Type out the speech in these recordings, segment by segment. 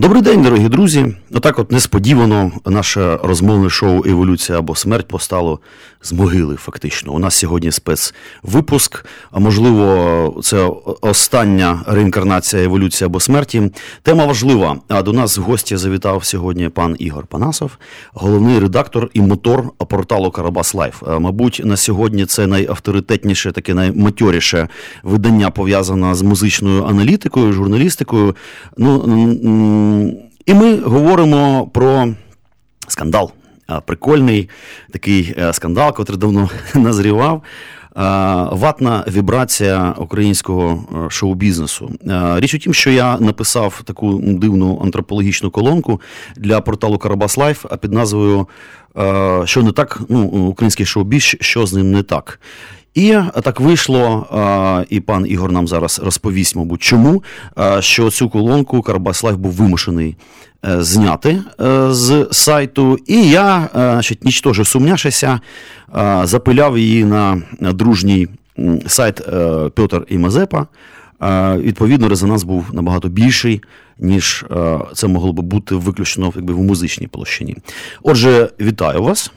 Добрий день, дорогі друзі. Отак, от несподівано, наше розмовне шоу Еволюція або смерть постало з могили. Фактично. У нас сьогодні спецвипуск. А можливо, це остання реінкарнація еволюції або смерті. Тема важлива. А до нас в гості завітав сьогодні пан Ігор Панасов, головний редактор і мотор порталу Karabas Live. Мабуть, на сьогодні це найавторитетніше, таке найматьоріше видання пов'язане з музичною аналітикою, журналістикою. Ну і ми говоримо про скандал. Прикольний такий е, скандал, який давно назрівав. Ватна вібрація українського е, шоу-бізнесу. Річ у тім, що я написав таку дивну антропологічну колонку для порталу Karabas Live під назвою е, Що не так, ну, український шоу-біз, що з ним не так. І так вийшло, і пан Ігор нам зараз розповість, мабуть, чому що цю колонку Karabas Live був вимушений е, зняти е, з сайту. І я, е, значить, нічтоже сумняшися, запиляв її на дружній сайт Петр і Мазепа. Відповідно, резонанс був набагато більший, ніж це могло би бути виключно якби, в музичній площині. Отже, вітаю вас.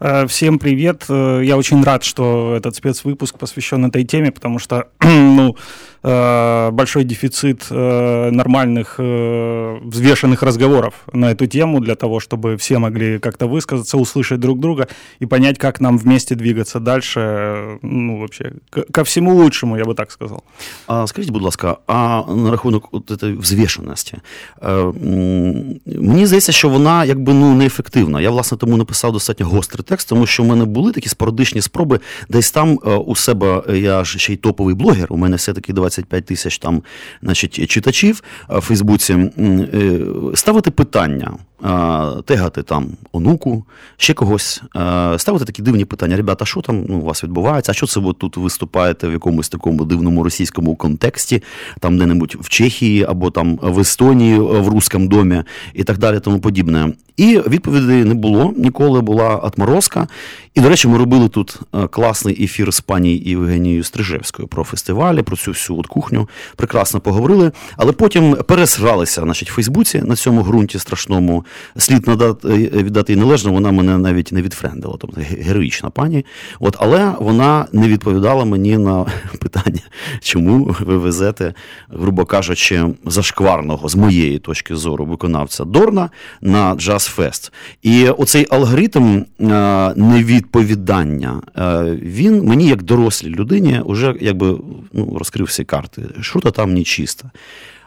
Э, всем привет. Э, я очень рад, что этот спецвыпуск посвящен этой теме, потому что ну, большой дефицит э, нормальных э, взвешенных разговоров на эту тему для того, чтобы все могли как-то высказаться, услышать друг друга и понять, как нам вместе двигаться дальше, ну, вообще, ко всему лучшему, я бы так сказал. А скажіть, будь ласка, а на рахунок от цієї взвішеності, мені здається, що вона якби ну неефективна. Я, власне, тому написав достатньо гострий текст, тому що в мене були такі спорадичні спроби, десь там у себе я ж ще й топовий блогер, у мене все-таки 25 тисяч там, значить, читачів в Фейсбуці, ставити питання, тегати там онуку, ще когось, ставити такі дивні питання. Ребята, що там ну, у вас відбувається? А що це ви тут виступаєте в якомусь такому дивному російському контексті, там де-небудь в Чехії або там в Естонії, в Руському домі і так далі, тому подібне. І відповідей не було, ніколи була отморозка. І, до речі, ми робили тут класний ефір з пані Євгенією Стрижевською про фестивалі, про цю всю от кухню. Прекрасно поговорили, але потім пересралися значить, в Фейсбуці на цьому ґрунті страшному. Слід надати віддати їй належно, вона мене навіть не відфрендила, тобто героїчна пані. От, Але вона не відповідала мені на питання, чому ви везете, грубо кажучи, зашкварного з моєї точки зору виконавця Дорна на джаз фест. І оцей алгоритм е, невідповідання, е, він мені, як дорослій людині, вже якби ну, розкрив всі карти. Що-то там нечисто.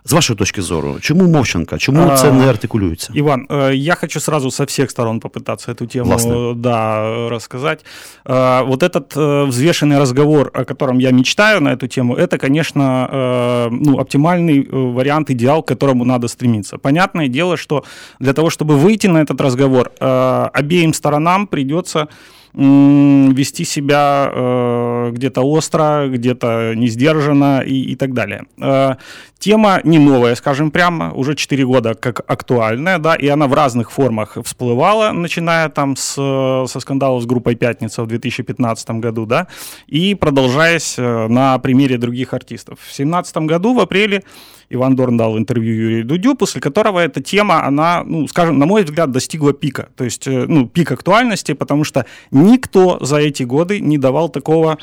С вашей точки зору, чему мовчанка, чему а, це не артикулюється? Иван, э, я хочу сразу со всех сторон попытаться эту тему Властно. да, рассказать. Э, вот этот э, взвешенный разговор, о котором я мечтаю на эту тему, это, конечно, ну, оптимальный вариант, идеал, к которому надо стремиться. Понятное дело, что для того, чтобы выйти на этот разговор, обеим сторонам придется вести себя э, где-то остро, где-то не сдержанно и, и так далее. Э, тема не новая, скажем прямо, уже 4 года как актуальная, да, и она в разных формах всплывала, начиная там с, со скандала с группой «Пятница» в 2015 году, да, и продолжаясь э, на примере других артистов. В 2017 году, в апреле, Иван Дорн дал интервью Юрию Дудю, после которого эта тема, она, ну, скажем, на мой взгляд, достигла пика. То есть, э, ну, пик актуальности, потому что никто за эти годы не давал такого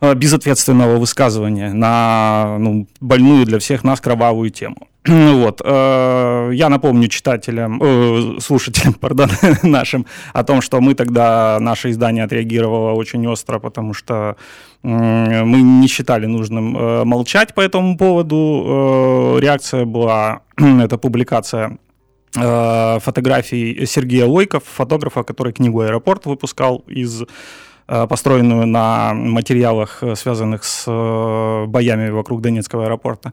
э, безответственного высказывания на ну, больную для всех нас кровавую тему. Вот. Э, я напомню читателям, слушателям, пардон, нашим о том, что мы тогда, наше издание отреагировало очень остро, потому что мы не считали нужным э, молчать по этому поводу. Реакция была, это публикация фотографий Сергея Лойков, фотографа, который книгу «Аэропорт» выпускал из построенную на материалах, связанных с боями вокруг Донецкого аэропорта.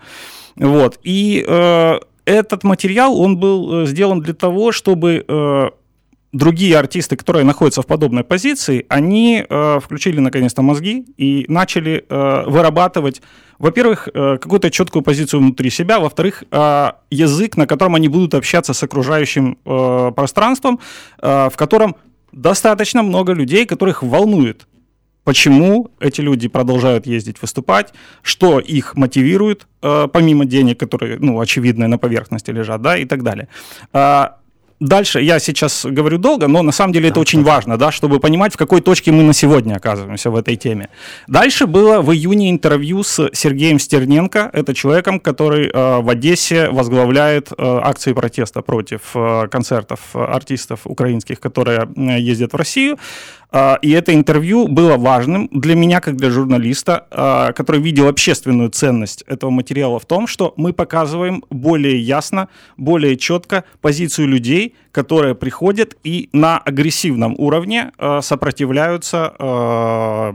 Вот. И э, этот материал, он был э, сделан для того, чтобы э, другие артисты, которые находятся в подобной позиции, они э, включили наконец-то мозги и начали э, вырабатывать, во-первых, э, какую-то четкую позицию внутри себя, во-вторых, э, язык, на котором они будут общаться с окружающим э, пространством, э, в котором достаточно много людей, которых волнует почему эти люди продолжают ездить выступать, что их мотивирует, э, помимо денег, которые, ну, очевидно, на поверхности лежат, да, и так далее. А, Дальше я сейчас говорю долго, но на самом деле это очень важно, да, чтобы понимать, в какой точке мы на сегодня оказываемся в этой теме. Дальше было в июне интервью с Сергеем Стерненко, это человеком, который э, в Одессе возглавляет э, акции протеста против э, концертов артистов украинских, которые э, ездят в Россию. А, и это интервью было важным для меня, как для журналиста, а, который видел общественную ценность этого материала в том, что мы показываем более ясно, более четко позицию людей, которые приходят и на агрессивном уровне а, сопротивляются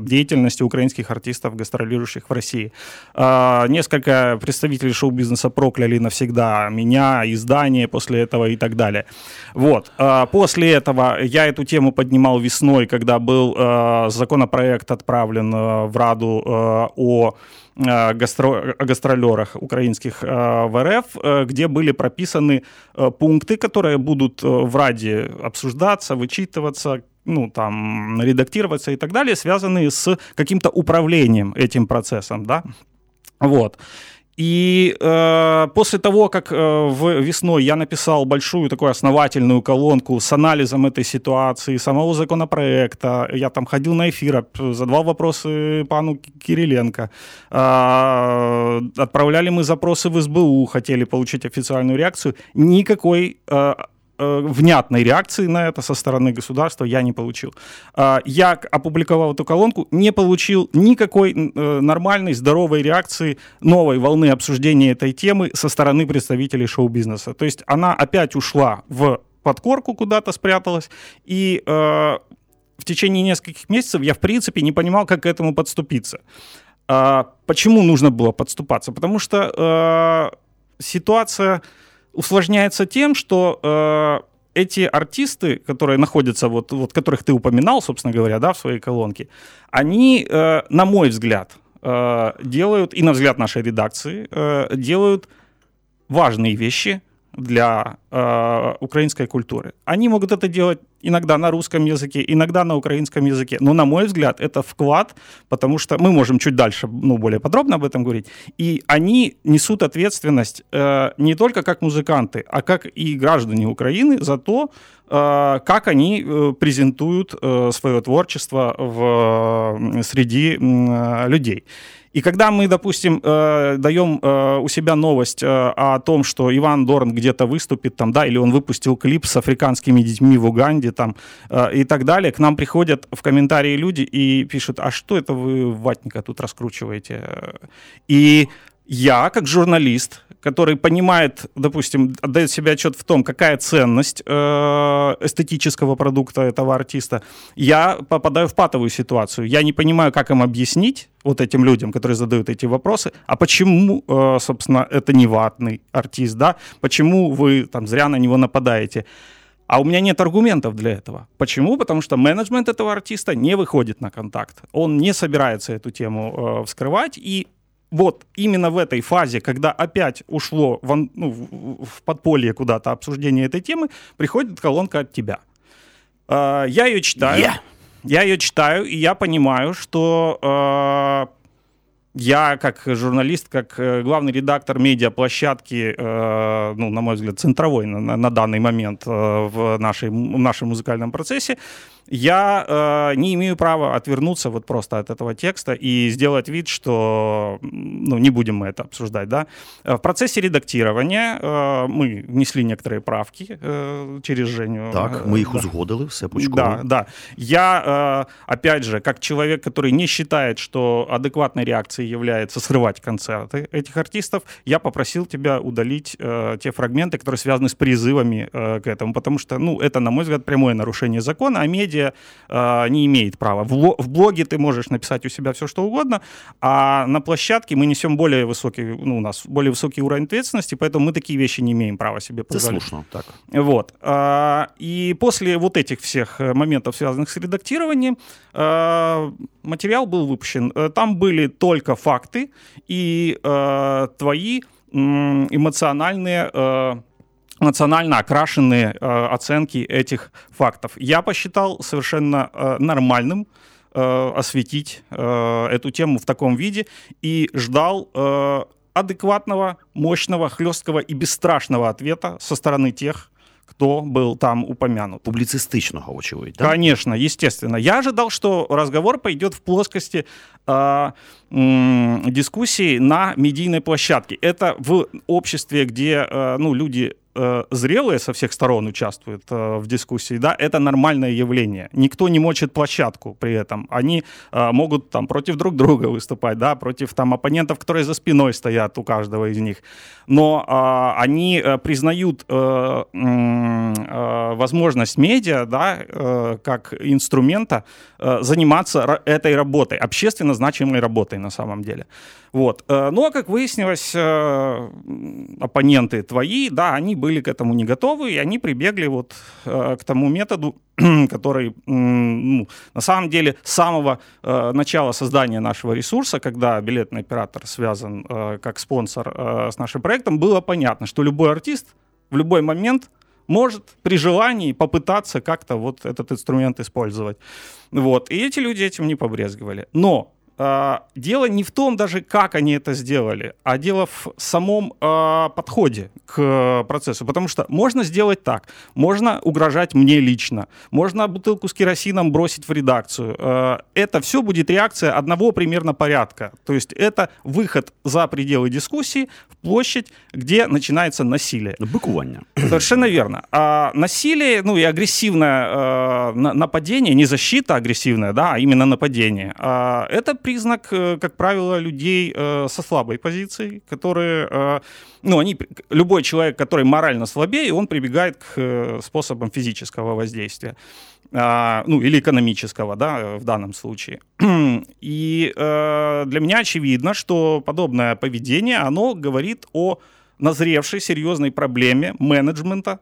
деятельности украинских артистов, гастролирующих в России. Несколько представителей шоу-бизнеса прокляли навсегда меня, издание после этого и так далее. Вот. После этого я эту тему поднимал весной, когда был э, законопроект отправлен э, в Раду э, о э, гастро, о гастролерах украинских э, в РФ, э, где были прописаны пункты, которые будут в Раде обсуждаться, вычитываться, ну, там, редактироваться и так далее, связанные с каким-то управлением этим процессом, да, вот. И э, после того, как э, в весной я написал большую такую основательную колонку с анализом этой ситуации, самого законопроекта, я там ходил на эфир, задавал вопросы пану Кириленко, э, отправляли мы запросы в СБУ, хотели получить официальную реакцию, никакой э, внятной реакции на это со стороны государства я не получил. А, я опубликовал эту колонку, не получил никакой э, нормальной, здоровой реакции, новой волны обсуждения этой темы со стороны представителей шоу-бизнеса. То есть она опять ушла в подкорку куда-то спряталась, и э, в течение нескольких месяцев я, в принципе, не понимал, как к этому подступиться. А, почему нужно было подступаться? Потому что ситуация усложняется тем, что э, эти артисты, которые находятся, вот, вот которых ты упоминал, собственно говоря, да, в своей колонке, они, э, на мой взгляд, э, делают, и на взгляд нашей редакции, э, делают важные вещи для э, украинской культуры. Они могут это делать иногда на русском языке, иногда на украинском языке. Но, на мой взгляд, это вклад, потому что мы можем чуть дальше, ну, более подробно об этом говорить. И они несут ответственность э, не только как музыканты, а как и граждане Украины за то, э, как они э, презентуют э, свое творчество в, среди э, людей. И когда мы, допустим, э, даем э, у себя новость э, о том, что Иван Дорн где-то выступит там, да, или он выпустил клип с африканскими детьми в Уганде там и так далее, к нам приходят в комментарии люди и пишут, а что это вы ватника тут раскручиваете? И я, как журналист, который понимает, допустим, отдает себе отчет в том, какая ценность э, эстетического продукта этого артиста, я попадаю в патовую ситуацию. Я не понимаю, как им объяснить вот этим людям, которые задают эти вопросы, а почему, э, собственно, это не ватный артист, да? Почему вы там зря на него нападаете? А у меня нет аргументов для этого. Почему? Потому что менеджмент этого артиста не выходит на контакт. Он не собирается эту тему э, вскрывать, и вот именно в этой фазе, когда опять ушло в, ну, в подполье куда-то обсуждение этой темы, приходит колонка от тебя. А, я ее читаю. Yeah. Я ее читаю, и я понимаю, что э, я, как журналист, как э, главный редактор медиаплощадки, э, ну, на мой взгляд, центровой на, на данный момент э, в, нашей, в нашем музыкальном процессе, я э, не имею права отвернуться вот просто от этого текста и сделать вид, что ну, не будем мы это обсуждать. Да? В процессе редактирования э, мы внесли некоторые правки э, через Женю. Так, мы их да. узгодили, все пучково. Да, да. Я, э, опять же, как человек, который не считает, что адекватной реакцией является срывать концерты этих артистов, я попросил тебя удалить э, те фрагменты, которые связаны с призывами э, к этому, потому что, ну, это, на мой взгляд, прямое нарушение закона, а медиа медиа э, не имеет права. В, в блоге ты можешь написать у себя все, что угодно, а на площадке мы несем более высокий, ну, у нас более высокий уровень ответственности, поэтому мы такие вещи не имеем права себе позволить. Слушно, так. Вот. Э, и после вот этих всех моментов, связанных с редактированием, э, материал был выпущен. Э, там были только факты и э, твои эмоциональные э, эмоционально окрашенные э, оценки этих фактов. Я посчитал совершенно э, нормальным э, осветить э, эту тему в таком виде и ждал э, адекватного, мощного, хлесткого и бесстрашного ответа со стороны тех, кто был там упомянут. Публицистичного, очевидно. Да? Конечно, естественно. Я ожидал, что разговор пойдет в плоскости э, э, дискуссии на медийной площадке. Это в обществе, где э, ну, люди э, зрелые со всех сторон участвуют э, в дискуссии, да, это нормальное явление. Никто не мочит площадку при этом. Они э, могут там против друг друга выступать, да, против там оппонентов, которые за спиной стоят у каждого из них. Но э, они э, признают э, э, возможность медиа, да, э, как инструмента э, заниматься этой работой, общественно значимой работой на самом деле. Вот. Э, ну, а как выяснилось, э, оппоненты твои, да, они были к этому не готовы, и они прибегли вот э, к тому методу, который ну, на самом деле с самого начала создания нашего ресурса, когда билетный оператор связан как спонсор с нашим проектом, было понятно, что любой артист в любой момент может при желании попытаться как-то вот этот инструмент использовать. Вот. И эти люди этим не побрезговали. Но дело не в том даже, как они это сделали, а дело в самом э, подходе к процессу. Потому что можно сделать так. Можно угрожать мне лично. Можно бутылку с керосином бросить в редакцию. Э, это все будет реакция одного примерно порядка. То есть это выход за пределы дискуссии в площадь, где начинается насилие. Быкування. Совершенно верно. А насилие, ну и агрессивное э, нападение, не защита агрессивная, да, а именно нападение, э, это признак, э, как правило, людей э, со слабой позицией, которые, э, ну, они, любой человек, который морально слабее, он прибегает к способам физического воздействия а, ну, или экономического, да, в данном случае. И для меня очевидно, что подобное поведение, оно говорит о назревшей серьезной проблеме менеджмента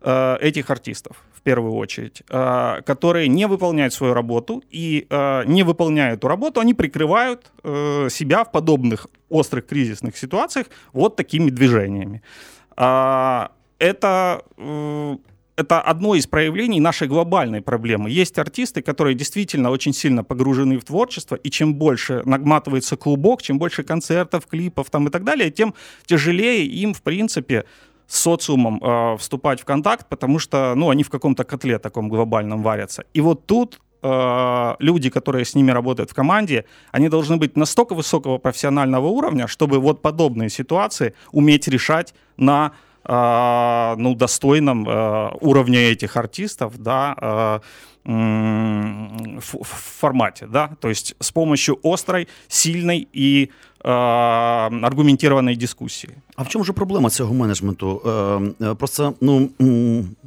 этих артистов в первую очередь, э, которые не выполняют свою работу и э, не выполняя эту работу, они прикрывают э, себя в подобных острых кризисных ситуациях вот такими движениями. А, это это одно из проявлений нашей глобальной проблемы. Есть артисты, которые действительно очень сильно погружены в творчество, и чем больше нагматывается клубок, чем больше концертов, клипов там и так далее, тем тяжелее им, в принципе, с социумом э, вступать в контакт, потому что, ну, они в каком-то котле таком глобальном варятся. И вот тут э, люди, которые с ними работают в команде, они должны быть настолько высокого профессионального уровня, чтобы вот подобные ситуации уметь решать на э, ну, достойном э, уровне этих артистов, да, э, в, формате, да, то есть с помощью острой, сильной и э, аргументированной дискуссии. А в чому ж проблема цього менеджменту? Е, Просто ну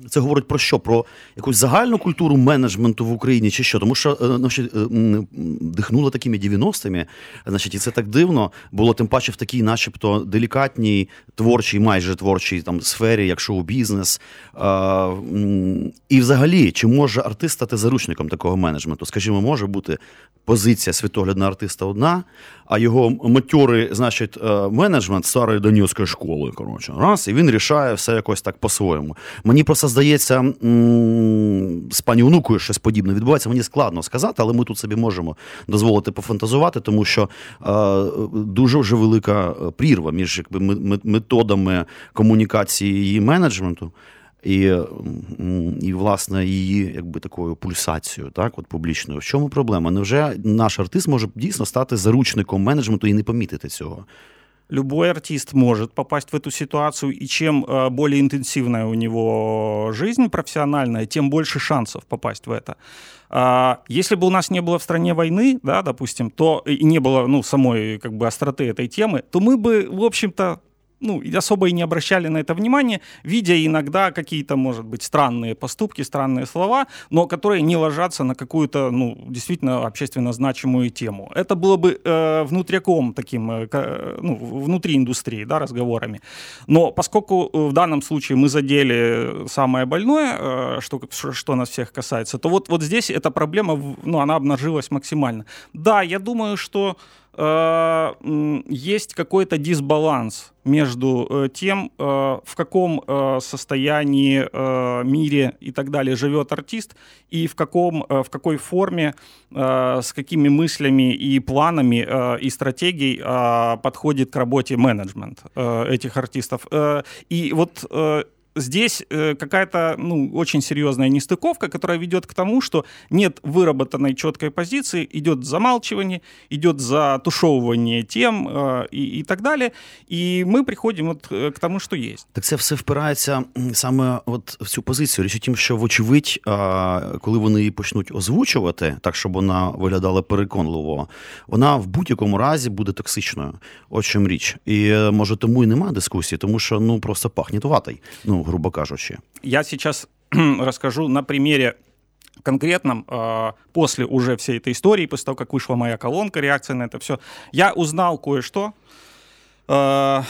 це говорить про що? Про якусь загальну культуру менеджменту в Україні чи що? Тому що значить, дихнуло такими 90-ми, значить, і це так дивно було тим паче в такій, начебто, делікатній, творчій, майже творчій там сфері, як шоу-бізнес. І взагалі, чи може артист стати заручником такого менеджменту? Скажімо, може бути позиція світоглядна артиста одна, а його матьорий, значить, менеджмент старої Донецької школи. Коротше, раз, і він рішає все якось так по-своєму. Мені просто здається, з пані онукою щось подібне відбувається. Мені складно сказати, але ми тут собі можемо дозволити пофантазувати, тому що е, дуже вже велика прірва між якби, методами комунікації її менеджменту І, і, власне, її якби такою пульсацією, так, от публічною. В чому проблема? Невже наш артист може дійсно стати заручником менеджменту і не помітити цього? любой артист может попасть в эту ситуацию, и чем э, более интенсивная у него жизнь профессиональная, тем больше шансов попасть в это. А, если бы у нас не было в стране войны, да, допустим, то и не было ну, самой как бы остроты этой темы, то мы бы, в общем-то, ну, особо и не обращали на это внимания, видя иногда какие-то, может быть, странные поступки, странные слова, но которые не ложатся на какую-то, ну, действительно общественно значимую тему. Это было бы э, внутряком таким, э, ну, внутри индустрии, да, разговорами. Но поскольку э, в данном случае мы задели самое больное, э, что, что нас всех касается, то вот, вот здесь эта проблема, ну, она обнажилась максимально. Да, я думаю, что есть какой-то дисбаланс между э, тем, э, в каком состоянии, мире и так далее живет артист, и в, каком, в какой форме, с какими мыслями и планами и стратегией подходит к работе менеджмент этих артистов. И вот здесь э, какая-то ну, очень серьезная нестыковка, которая ведет к тому, что нет выработанной четкой позиции, идет замалчивание, идет затушевывание тем э, и, и так далее. І ми приходимо от к тому, що є. Так це все впирається саме от в цю позицію. Річ у тім, що, вочевидь, коли вони її почнуть озвучувати, так щоб вона виглядала переконливо, вона в будь-якому разі буде токсичною. От чим річ. І е, може тому і немає дискусії, тому що ну просто пахне ватой. Ну, грубо кажучи. Я сейчас расскажу на примере конкретном, а, после уже всей этой истории, после того, как вышла моя колонка, реакция на это все, я узнал кое-что, а,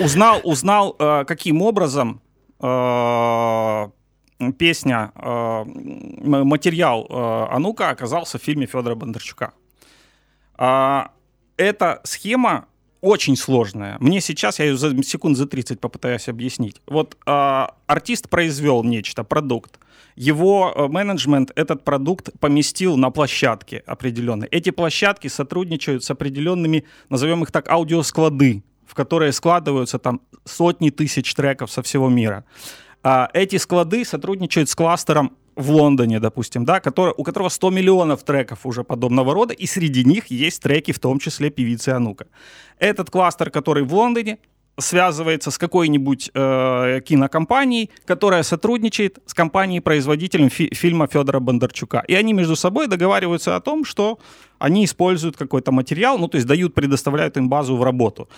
узнал, узнал, а, каким образом песня, материал Анука оказался в фильме Федора Бондарчука. Эта схема очень сложная. Мне сейчас, я ее за секунд за 30 попытаюсь объяснить. Вот э, артист произвел нечто, продукт. Его э, менеджмент этот продукт поместил на площадки определенные. Эти площадки сотрудничают с определенными, назовем их так, аудиосклады, в которые складываются там сотни тысяч треков со всего мира. А эти склады сотрудничают с кластером в Лондоне, допустим, да, который, у которого 100 миллионов треков уже подобного рода, и среди них есть треки, в том числе певицы Анука. Этот кластер, который в Лондоне, связывается с какой-нибудь э, кинокомпанией, которая сотрудничает с компанией-производителем фи- фильма Федора Бондарчука. И они между собой договариваются о том, что они используют какой-то материал, ну, то есть дают, предоставляют им базу в работу.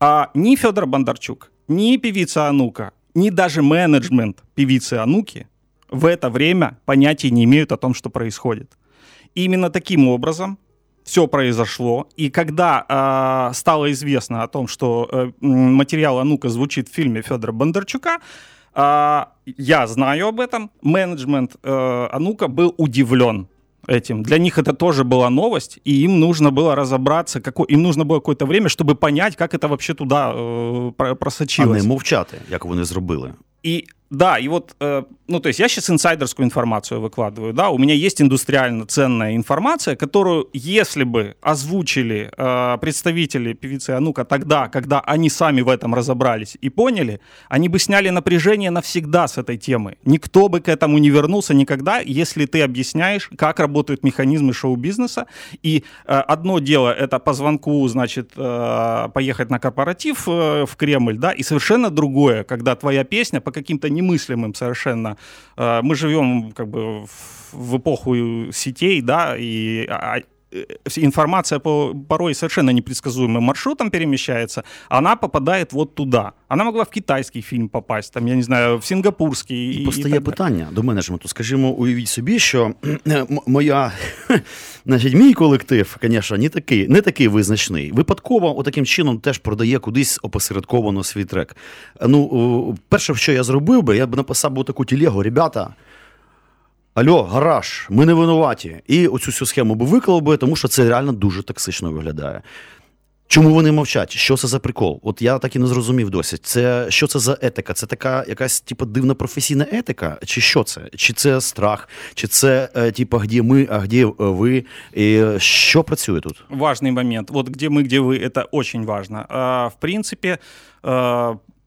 А ни Федор Бондарчук, ни певица Анука, ни даже менеджмент певицы Ануки в это время понятия не имеют о том, что происходит. И именно таким образом все произошло. И когда э, стало известно о том, что э, материал Анука звучит в фильме Федора Бондарчука, э, я знаю об этом. Менеджмент э, Анука был удивлен этим. Для них это тоже была новость, и им нужно было разобраться, какой, им нужно было какое-то время, чтобы понять, как это вообще туда э, просочилось. А не мовчати, як вони зробили. И да, и вот, э, ну, то есть я сейчас инсайдерскую информацию выкладываю, да, у меня есть индустриально ценная информация, которую, если бы озвучили э, представители певицы Анука тогда, когда они сами в этом разобрались и поняли, они бы сняли напряжение навсегда с этой темы. Никто бы к этому не вернулся никогда, если ты объясняешь, как работают механизмы шоу-бизнеса. И э, одно дело это по звонку, значит, поехать на корпоратив в Кремль, да, и совершенно другое, когда твоя песня по каким-то немыслимым совершенно. Э, мы живем как бы в эпоху сетей, да, и а, информация по порой совершенно непредсказуемым маршрутом перемещается, она попадает вот туда. Она могла в китайський фільм попасть, там, я не знаю, в сингапурський. І, і постає і питання до менеджменту. Скажімо, уявіть собі, що моя, значить, мій колектив, звісно, не такий не такий визначний. Випадково отаким чином теж продає кудись опосередковано свій трек. Ну, перше, що я зробив би, я б написав би таку тілегу, ребята. Алло, гараж, ми не винуваті. І оцю всю схему би виклав би, тому що це реально дуже токсично виглядає. Чому вони мовчать? Що це за прикол? От я так і не зрозумів досі. Це що це за етика? Це така якась типу, дивна професійна етика? Чи що це? Чи це страх? Чи це типу, где ми, а где ви? І що працює тут? Важний момент. Вот где мы, где вы, это очень важно. В принципе,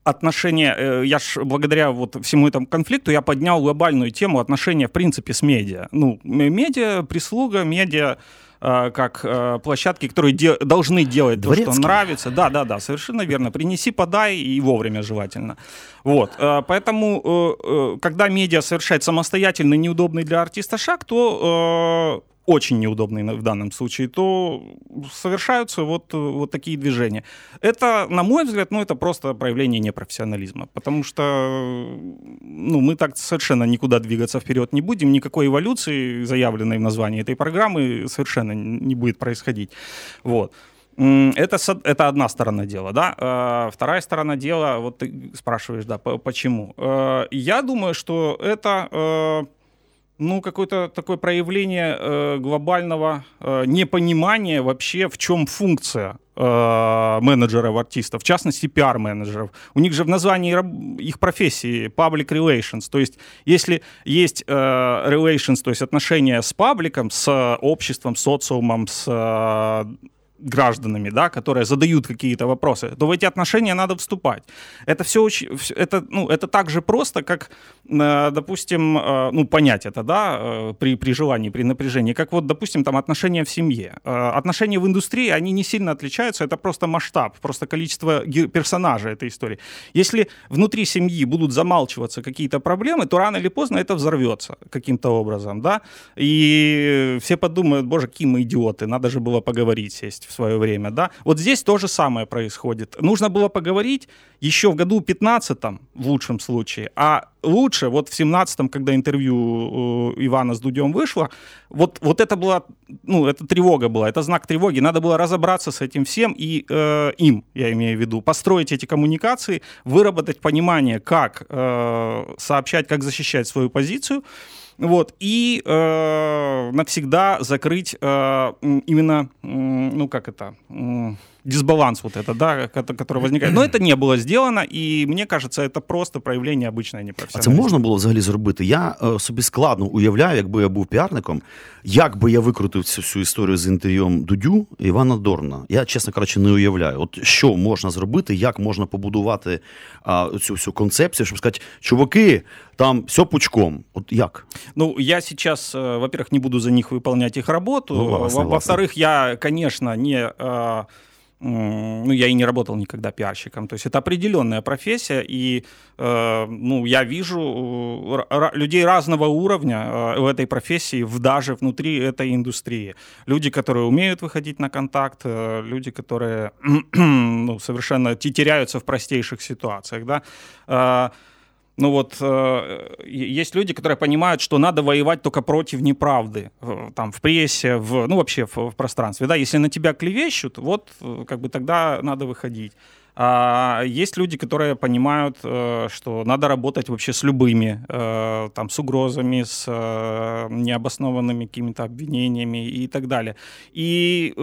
отношения, э, я ж благодаря вот всему этому конфликту я поднял глобальную тему отношения в принципе с медиа. Ну, медиа, прислуга, медиа, э, как э, площадки, которые де- должны делать Дворецкий. то, что нравится. Да, да, да, совершенно верно. Принеси, подай и вовремя желательно. Вот, поэтому, когда медиа совершает самостоятельный, неудобный для артиста шаг, то очень неудобный в данном случае, то совершаются вот, вот такие движения. Это, на мой взгляд, ну, это просто проявление непрофессионализма, потому что ну, мы так совершенно никуда двигаться вперед не будем, никакой эволюции, заявленной в названии этой программы, совершенно не будет происходить. Вот. Это, это одна сторона дела, да. А, вторая сторона дела, вот ты спрашиваешь, да, почему. А, я думаю, что это а, ну, какое-то такое проявление э, глобального э, непонимания вообще, в чем функция э, менеджеров артистов, в частности, пиар-менеджеров. У них же в названии их профессии public relations, то есть если есть э, relations, то есть отношения с пабликом, с обществом, социумом, с э, гражданами, да, которые задают какие-то вопросы, то в эти отношения надо вступать. Это все очень, это, ну, это так же просто, как, э, допустим, э, ну, понять это, да, э, при, при желании, при напряжении, как вот, допустим, там отношения в семье. Отношения в индустрии, они не сильно отличаются, это просто масштаб, просто количество персонажей этой истории. Если внутри семьи будут замалчиваться какие-то проблемы, то рано или поздно это взорвется каким-то образом, да, и все подумают, боже, какие мы идиоты, надо же было поговорить, сесть в свое время, да. Вот здесь то же самое происходит. Нужно было поговорить еще в году 15 в лучшем случае, а лучше вот в 17-м, когда интервью Ивана с Дудем вышло, вот, вот это была, ну, это тревога была, это знак тревоги. Надо было разобраться с этим всем и э, им, я имею в виду, построить эти коммуникации, выработать понимание, как э, сообщать, как защищать свою позицию, вот, и э, навсегда закрыть э, именно, ну как это, дисбаланс вот это, да, который возникает. Но это не було сделано, і мені кажеться, це просто проявлення обичної непрофесіоналізму. А це можна було взагалі зробити? Я е, собі складно уявляю, якби я був піарником, як би я викрутив цю всю історію з інтерв'юом Дудю Івана Дорна. Я, чесно кажучи, не уявляю. От що можна зробити, як можна побудувати а, цю всю концепцію, щоб сказати, чуваки, там все пучком. От як? Ну, я сейчас, э, во-первых, не буду за них выполнять их работу. Ну, Во-вторых, я, конечно, не... Э, ну, я и не работал никогда пиарщиком. То есть это определенная профессия, и э, ну, я вижу э, людей разного уровня э, в этой профессии, в, даже внутри этой индустрии. Люди, которые умеют выходить на контакт, э, люди, которые ну, совершенно теряются в простейших ситуациях. Да? Ну вот э, есть люди, которые понимают, что надо воевать только против неправды, э, там в прессе, в, ну вообще в, в пространстве, да, если на тебя клевещут, вот э, как бы тогда надо выходить. А есть люди, которые понимают, э, что надо работать вообще с любыми, э, там, с угрозами, с необоснованными какими-то обвинениями и так далее. И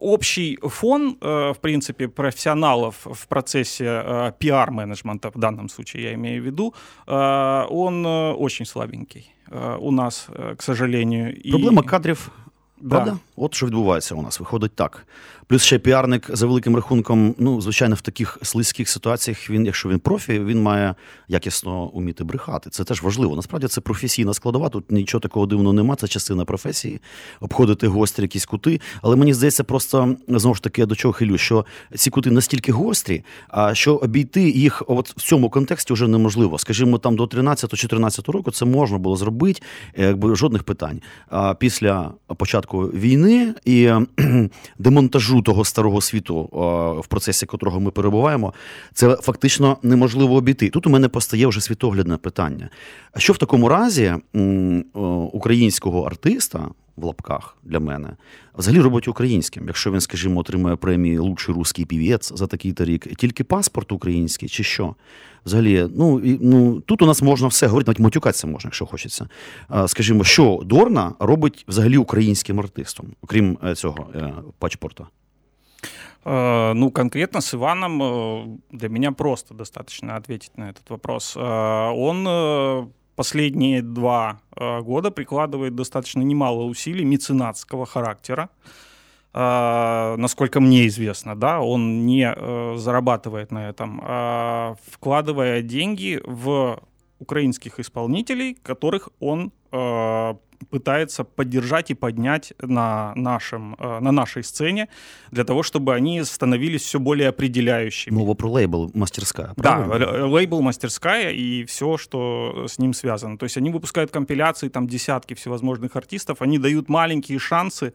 общий фон, э, в принципе, профессионалов в процессе э, пиар-менеджмента, в данном случае я имею в виду, э, он очень слабенький у нас, к сожалению. Проблема кадрів Правда? Да. От що відбувається у нас, виходить так. Плюс ще піарник за великим рахунком, ну, звичайно, в таких слизьких ситуаціях він, якщо він профі, він має якісно уміти брехати. Це теж важливо. Насправді це професійна складова. Тут нічого такого дивного нема, це частина професії, обходити гострі якісь кути. Але мені здається, просто знову ж таки до чого хилю, що ці кути настільки гострі, а що обійти їх от в цьому контексті вже неможливо. Скажімо, там до 13-14 року це можна було зробити, якби жодних питань. А після початку війни і демонтажу того старого світу, в процесі котрого ми перебуваємо, це фактично неможливо обійти. Тут у мене постає вже світоглядне питання. Що в такому разі українського артиста? В лапках для мене взагалі робить українським, якщо він, скажімо, отримує премії Лучший русський півець за такий-то рік, тільки паспорт український, чи що? Взагалі, ну і ну тут у нас можна все говорити, навіть матюкатися можна, якщо хочеться. Скажімо, що Дорна робить взагалі українським артистом, окрім е, цього е, пачпорта? Э, ну, конкретно с Иваном э, для меня просто достаточно ответить на этот вопрос. Э, он последние два года прикладывает достаточно немало усилий меценатского характера. Насколько мне известно, да, он не зарабатывает на этом, а вкладывая деньги в украинских исполнителей, которых он пытается поддержать и поднять на, нашем, э, на нашей сцене для того, чтобы они становились все более определяющими. Мова про лейбл «Мастерская», правильно? Да, лейбл «Мастерская» и все, что с ним связано. То есть они выпускают компиляции, там десятки всевозможных артистов, они дают маленькие шансы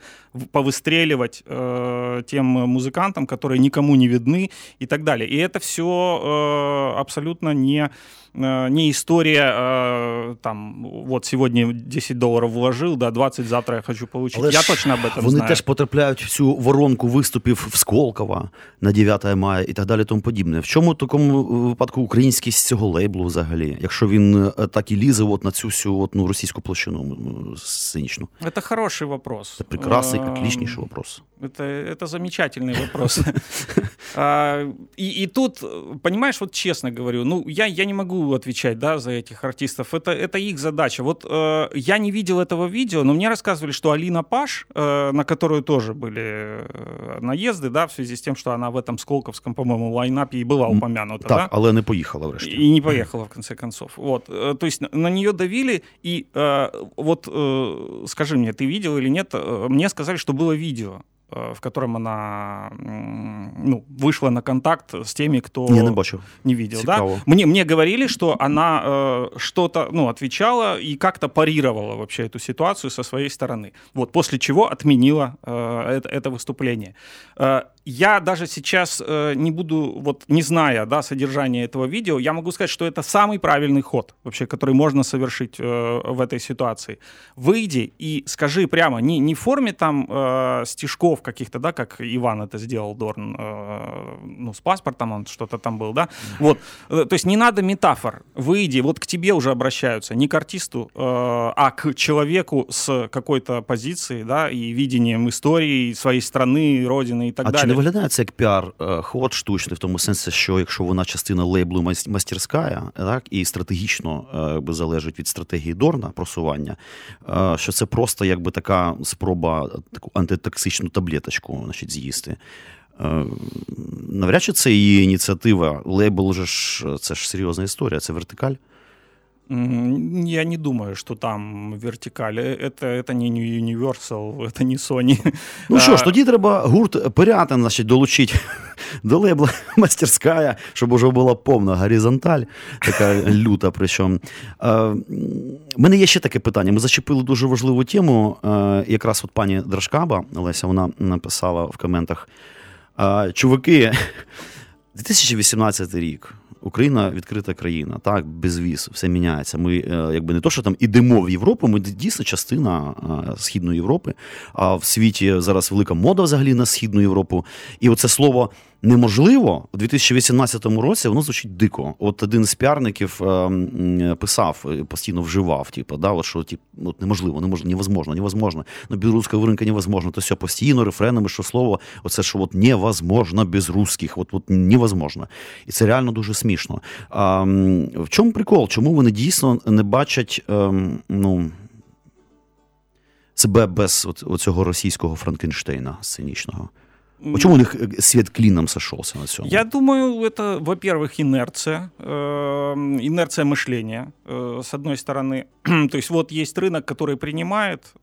повыстреливать э, тем музыкантам, которые никому не видны и так далее. И это все э, абсолютно не Э, не история, э, там, вот сегодня 10 доларів вложив, да, 20 завтра я хочу получить. Але я точно об этом вони знаю. теж потрапляють в цю воронку виступів в Сколково на 9 мая і так далі тому подібне. В чому в такому випадку українськість цього лейблу взагалі, якщо він е, так і лізе от на цю всю от, ну, російську площину сценічну? Это хороший вопрос. Это прекрасный, отличнейший вопрос. Это, это замечательный вопрос. А, и, и тут, понимаешь, вот честно говорю, ну, я, я не могу отвечать, да, за этих артистов. Это, это их задача. Вот э, я не видел этого видео, но мне рассказывали, что Алина Паш, э, на которую тоже были э, наезды, да, в связи с тем, что она в этом Сколковском, по-моему, лайнапе и была упомянута, так, да? але не поехала врешті. И не поехала, в конце концов. Вот, э, то есть на нее давили, и э, вот э, скажи мне, ты видел или нет, э, мне сказали, что было видео, в котором она ну, вышла на контакт с теми, кто Я не, бачу. не видел. Да? Мне, мне говорили, что она э, что-то ну, отвечала и как-то парировала вообще эту ситуацию со своей стороны. Вот, после чего отменила э, это, это выступление. Э, я даже сейчас э, не буду, вот не зная да, содержания этого видео, я могу сказать, что это самый правильный ход, вообще, который можно совершить э, в этой ситуации. Выйди и скажи прямо, не, не в форме там э, стишков каких-то, да, как Иван это сделал, Дорн, э, ну, с паспортом он что-то там был, да, вот, э, то есть не надо метафор, выйди, вот к тебе уже обращаются, не к артисту, э, а к человеку с какой-то позицией, да, и видением истории своей страны, родины и так а далее не виглядає це як піар-ход е, штучний, в тому сенсі, що якщо вона частина лейблу мастерська, так, і стратегічно якби, залежить від стратегії Дорна просування, е, що це просто якби така спроба таку антитоксичну таблеточку значить, з'їсти. Е, навряд чи це її ініціатива. Лейбл же ж це ж серйозна історія, це вертикаль. Я не думаю, что там вертикаль. Это, это не Universal, это не Sony. Ну що ж, тоді треба гурт Пирятин, значить, долучити до лейбла мастерська, щоб уже була повна горизонталь, така люта. Причому. У мене є ще таке питання. Ми зачепили дуже важливу тему. Якраз от пані Драшкаба, Олеся, вона написала в коментах. Чуваки, 2018 рік. Україна відкрита країна, так, безвіз, все міняється. Ми е, якби не то, що там ідемо в Європу, ми дійсно частина е, Східної Європи, а в світі зараз велика мода взагалі на Східну Європу. І оце слово неможливо у 2018 році воно звучить дико. От один з піарників е, писав, е, постійно вживав, типу, да, от що тип, от неможливо, неможливо, невозможно, невозможно. Ну, білоруська ринка невозможно. То все постійно рефренами, що слово, оце що от невозможно без русських, от, от невозможно. І це реально дуже смішно. А, В чому прикол? Чому вони дійсно не бачать ем, ну, себе без цього російського Франкенштейна сценічного? Почему у них э, свет клином сошелся на всем? Я думаю, это, во-первых, инерция, э, инерция мышления, э, с одной стороны. То есть вот есть рынок, который принимает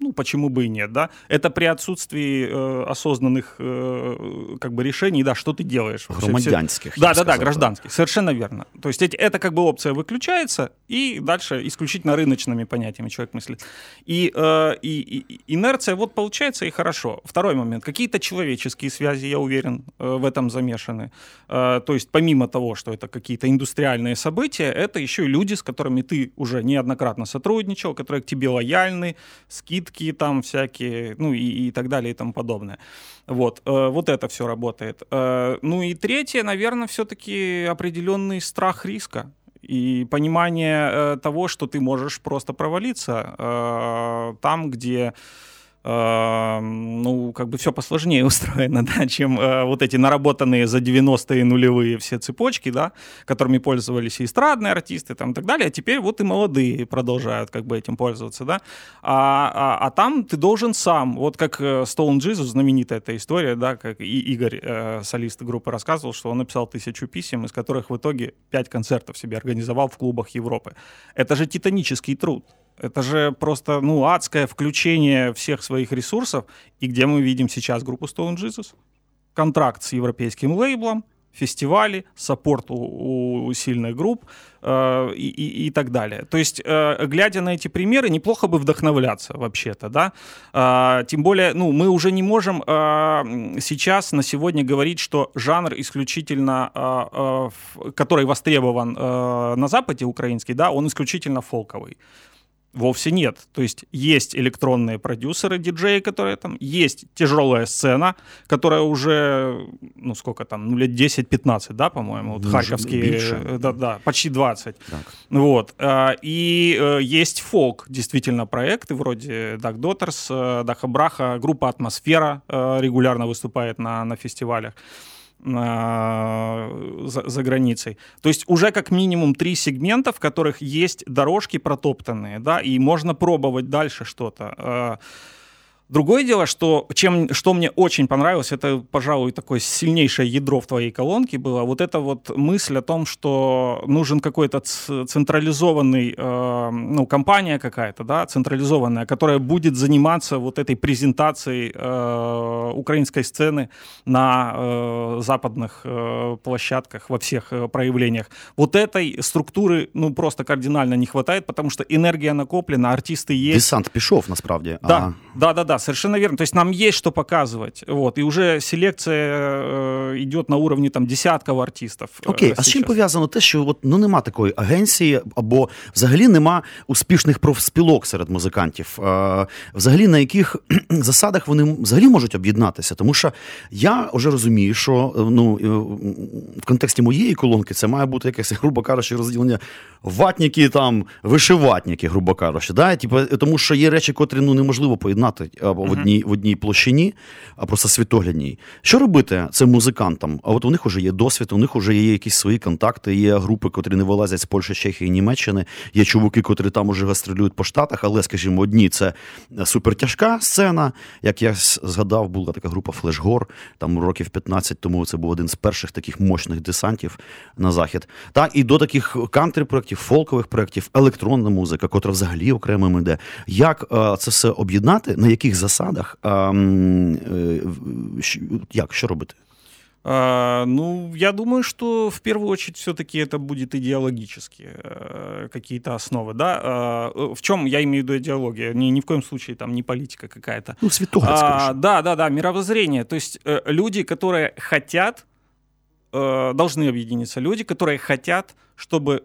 ну, почему бы и нет, да? Это при отсутствии э, осознанных э, как бы решений, да, что ты делаешь. Громадянских. Да, да, да, гражданских, совершенно верно. То есть это как бы опция выключается, и дальше исключительно рыночными понятиями человек мыслит. И, э, и, и инерция, вот получается и хорошо. Второй момент, какие-то человеческие связи, я уверен, э, в этом замешаны. Э, то есть помимо того, что это какие-то индустриальные события, это еще и люди, с которыми ты уже неоднократно сотрудничал, которые к тебе лояльны, скид скидки там всякие, ну и, и так далее и тому подобное. Вот, э, вот это все работает. Э, ну и третье, наверное, все-таки определенный страх риска и понимание э, того, что ты можешь просто провалиться э, там, где ну, как бы все посложнее устроено, да, чем э, вот эти наработанные за 90-е нулевые все цепочки, да, которыми пользовались и эстрадные артисты там, и так далее, а теперь вот и молодые продолжают как бы этим пользоваться, да, а, а, а там ты должен сам, вот как э, Stone Jesus, знаменитая эта история, да, как и Игорь, э, солист группы, рассказывал, что он написал тысячу писем, из которых в итоге пять концертов себе организовал в клубах Европы. Это же титанический труд. Это же просто, ну, адское включение всех своих ресурсов. И где мы видим сейчас группу Stone Jesus? Контракт с европейским лейблом, фестивали, саппорт у, у сильных групп э, и, и, и так далее. То есть, э, глядя на эти примеры, неплохо бы вдохновляться вообще-то, да. Э, тем более, ну, мы уже не можем э, сейчас, на сегодня говорить, что жанр исключительно, э, э, который востребован э, на Западе украинский, да, он исключительно фолковый. Вовсе нет. То есть есть электронные продюсеры, диджеи, которые там, есть тяжелая сцена, которая уже, ну сколько там, ну лет 10-15, да, по-моему, вот харьковские, больше. да, да, почти 20. Так. Вот. А, и э, есть фолк, действительно, проекты вроде Daughters, э, Даха Браха, группа «Атмосфера» э, регулярно выступает на, на фестивалях за, за границей. То есть уже как минимум три сегмента, в которых есть дорожки протоптанные, да, и можно пробовать дальше что-то. Другое дело, что, чем, что мне очень понравилось, это, пожалуй, такое сильнейшее ядро в твоей колонке было, вот эта вот мысль о том, что нужен какой-то централизованный, э, ну, компания какая-то, да, централизованная, которая будет заниматься вот этой презентацией э, украинской сцены на э, западных э, площадках, во всех э, проявлениях. Вот этой структуры, ну, просто кардинально не хватает, потому что энергия накоплена, артисты есть. Десант пішов, насправді. Да, а... да, да, да совершенно верно. То есть нам есть что показывать. Вот. И уже селекция э, идет на уровне там, десятків артистів. Э, Окей, а з чим пов'язано те, що от, ну, нема такої агенції, або взагалі нема успішних профспілок серед музикантів, е, взагалі на яких засадах вони взагалі можуть об'єднатися? Тому що я вже розумію, що е, ну, е, в контексті моєї колонки це має бути якесь, грубо кажучи, розділення ватніки, там, вишиватніки, грубо кажучи. Да? Типу, тому що є речі, котрі ну, неможливо поєднати або в одній в одній площині, а просто світоглядній. Що робити цим музикантам? А от у них вже є досвід, у них вже є якісь свої контакти, є групи, котрі не вилазять з Польщі, Чехії, Німеччини, є чуваки, котрі там уже гастролюють по Штатах, але, скажімо, одні це супертяжка сцена. Як я згадав, була така група Флешгор, там років 15 тому це був один з перших таких мощних десантів на захід. Так, і до таких кантрі-проєктів, фолкових проєктів, електронна музика, котра взагалі окремим іде. Як е, це все об'єднати, на яких засадах? Як що робити? А, ну, я думаю, что в первую очередь все-таки это будет идеологические э, какие-то основы, да. А, в чем я имею в виду идеология? Ни, ни в коем случае там не политика какая-то. Ну, святоглядь, а, Да, да, да, мировоззрение. То есть э, люди, которые хотят, э, должны объединиться. Люди, которые хотят, чтобы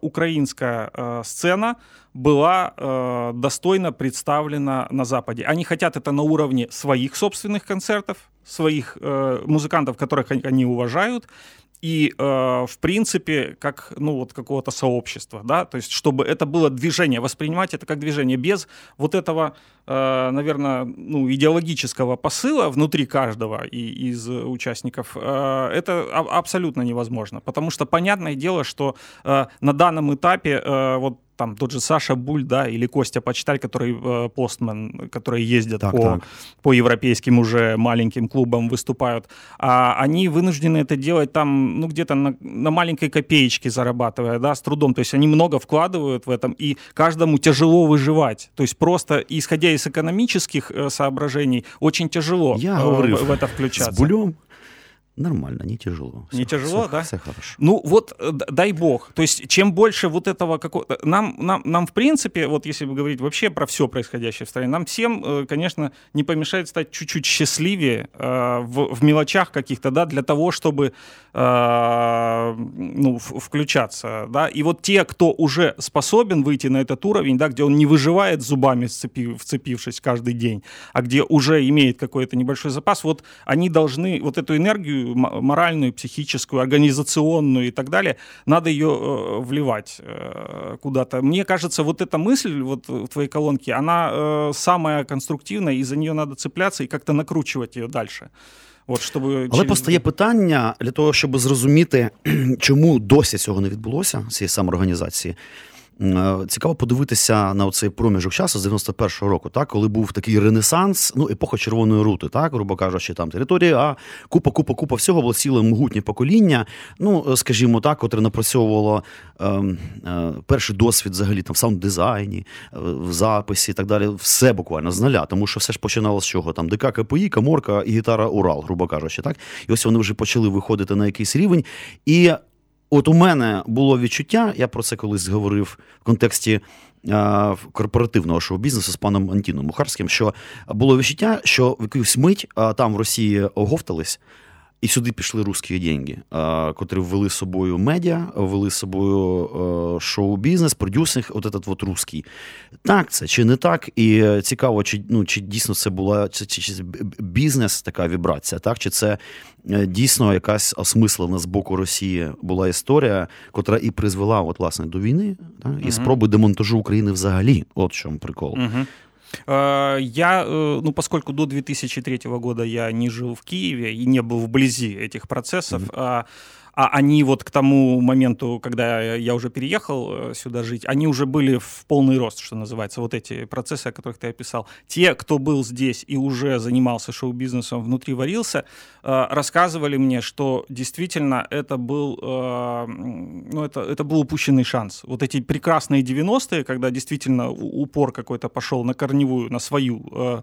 украинская сцена была э, достойно представлена на Западе. Они хотят это на уровне своих собственных концертов, своих э, музыкантов, которых они уважают, и, э, в принципе, как, ну, вот какого-то сообщества, да, то есть, чтобы это было движение, воспринимать это как движение без вот этого, э, наверное, ну, идеологического посыла внутри каждого и, из участников, э, это абсолютно невозможно, потому что понятное дело, что э, на данном этапе э, вот там тот же Саша Буль, да, или Костя Почталь, который э, постмен, которые ездят так, по, так. по европейским уже маленьким клубам, выступают, а они вынуждены это делать там, ну, где-то на, на маленькой копеечке зарабатывая, да, с трудом. То есть они много вкладывают в этом, и каждому тяжело выживать. То есть просто, исходя из экономических э, соображений, очень тяжело Я э, в, в это включаться. С Булем Нормально, не тяжело. Не все, тяжело, все, да? Все хорошо. Ну вот, э, дай бог. То есть, чем больше вот этого какого нам, нам, нам в принципе, вот если говорить вообще про все происходящее в стране, нам всем, э, конечно, не помешает стать чуть-чуть счастливее э, в, в мелочах каких-то, да, для того, чтобы э, ну, включаться, да. И вот те, кто уже способен выйти на этот уровень, да, где он не выживает зубами, сцепив, вцепившись каждый день, а где уже имеет какой-то небольшой запас, вот они должны вот эту энергию моральную, психическую, организационную и так далее, надо ее э, вливать э, куда-то. Мне кажется, вот эта мысль вот в твоей колонке, она э, самая конструктивная, и за нее надо цепляться и как-то накручивать ее дальше. От, щоб Але через... постає питання для того, щоб зрозуміти, чому досі цього не відбулося, цієї самоорганізації. Е, цікаво подивитися на цей проміжок часу з 91-го року, так, коли був такий ренесанс, ну, епоха червоної рути, так, грубо кажучи, там територія, а купа, купа, купа всього було ціле могутнє покоління. Ну, скажімо так, котре напрацьовувало е, е, перший досвід взагалі там в саунд-дизайні, е, в записі і так далі. Все буквально з нуля, тому що все ж починалося з чого? Там ДК КПІ, Каморка і гітара Урал, грубо кажучи, так. І ось вони вже почали виходити на якийсь рівень. І От у мене було відчуття, я про це колись говорив в контексті е, корпоративного шоу-бізнесу з паном Антіном Мухарським, що було відчуття, що в якусь мить е, там в Росії оговтались. І сюди пішли русські деньги, котрі ввели з собою медіа, ввели з собою шоу-бізнес, продюсинг, от этот вот русський. Так це чи не так? І цікаво, чи ну, чи дійсно це була чи, чи, чи бізнес, така вібрація, так? Чи це е, дійсно якась осмислена з боку Росії була історія, котра і призвела от, власне, до війни, так? і спроби демонтажу України взагалі. От в чому прикол. Угу. Э, я, э, ну, поскольку до 2003 года я не жил в Киеве и не был вблизи этих процессов, mm-hmm а они вот к тому моменту, когда я уже переехал э, сюда жить, они уже были в полный рост, что называется, вот эти процессы, о которых ты описал. Те, кто был здесь и уже занимался шоу-бизнесом, внутри варился, э, рассказывали мне, что действительно это был, э, ну, это, это был упущенный шанс. Вот эти прекрасные 90-е, когда действительно упор какой-то пошел на корневую, на свою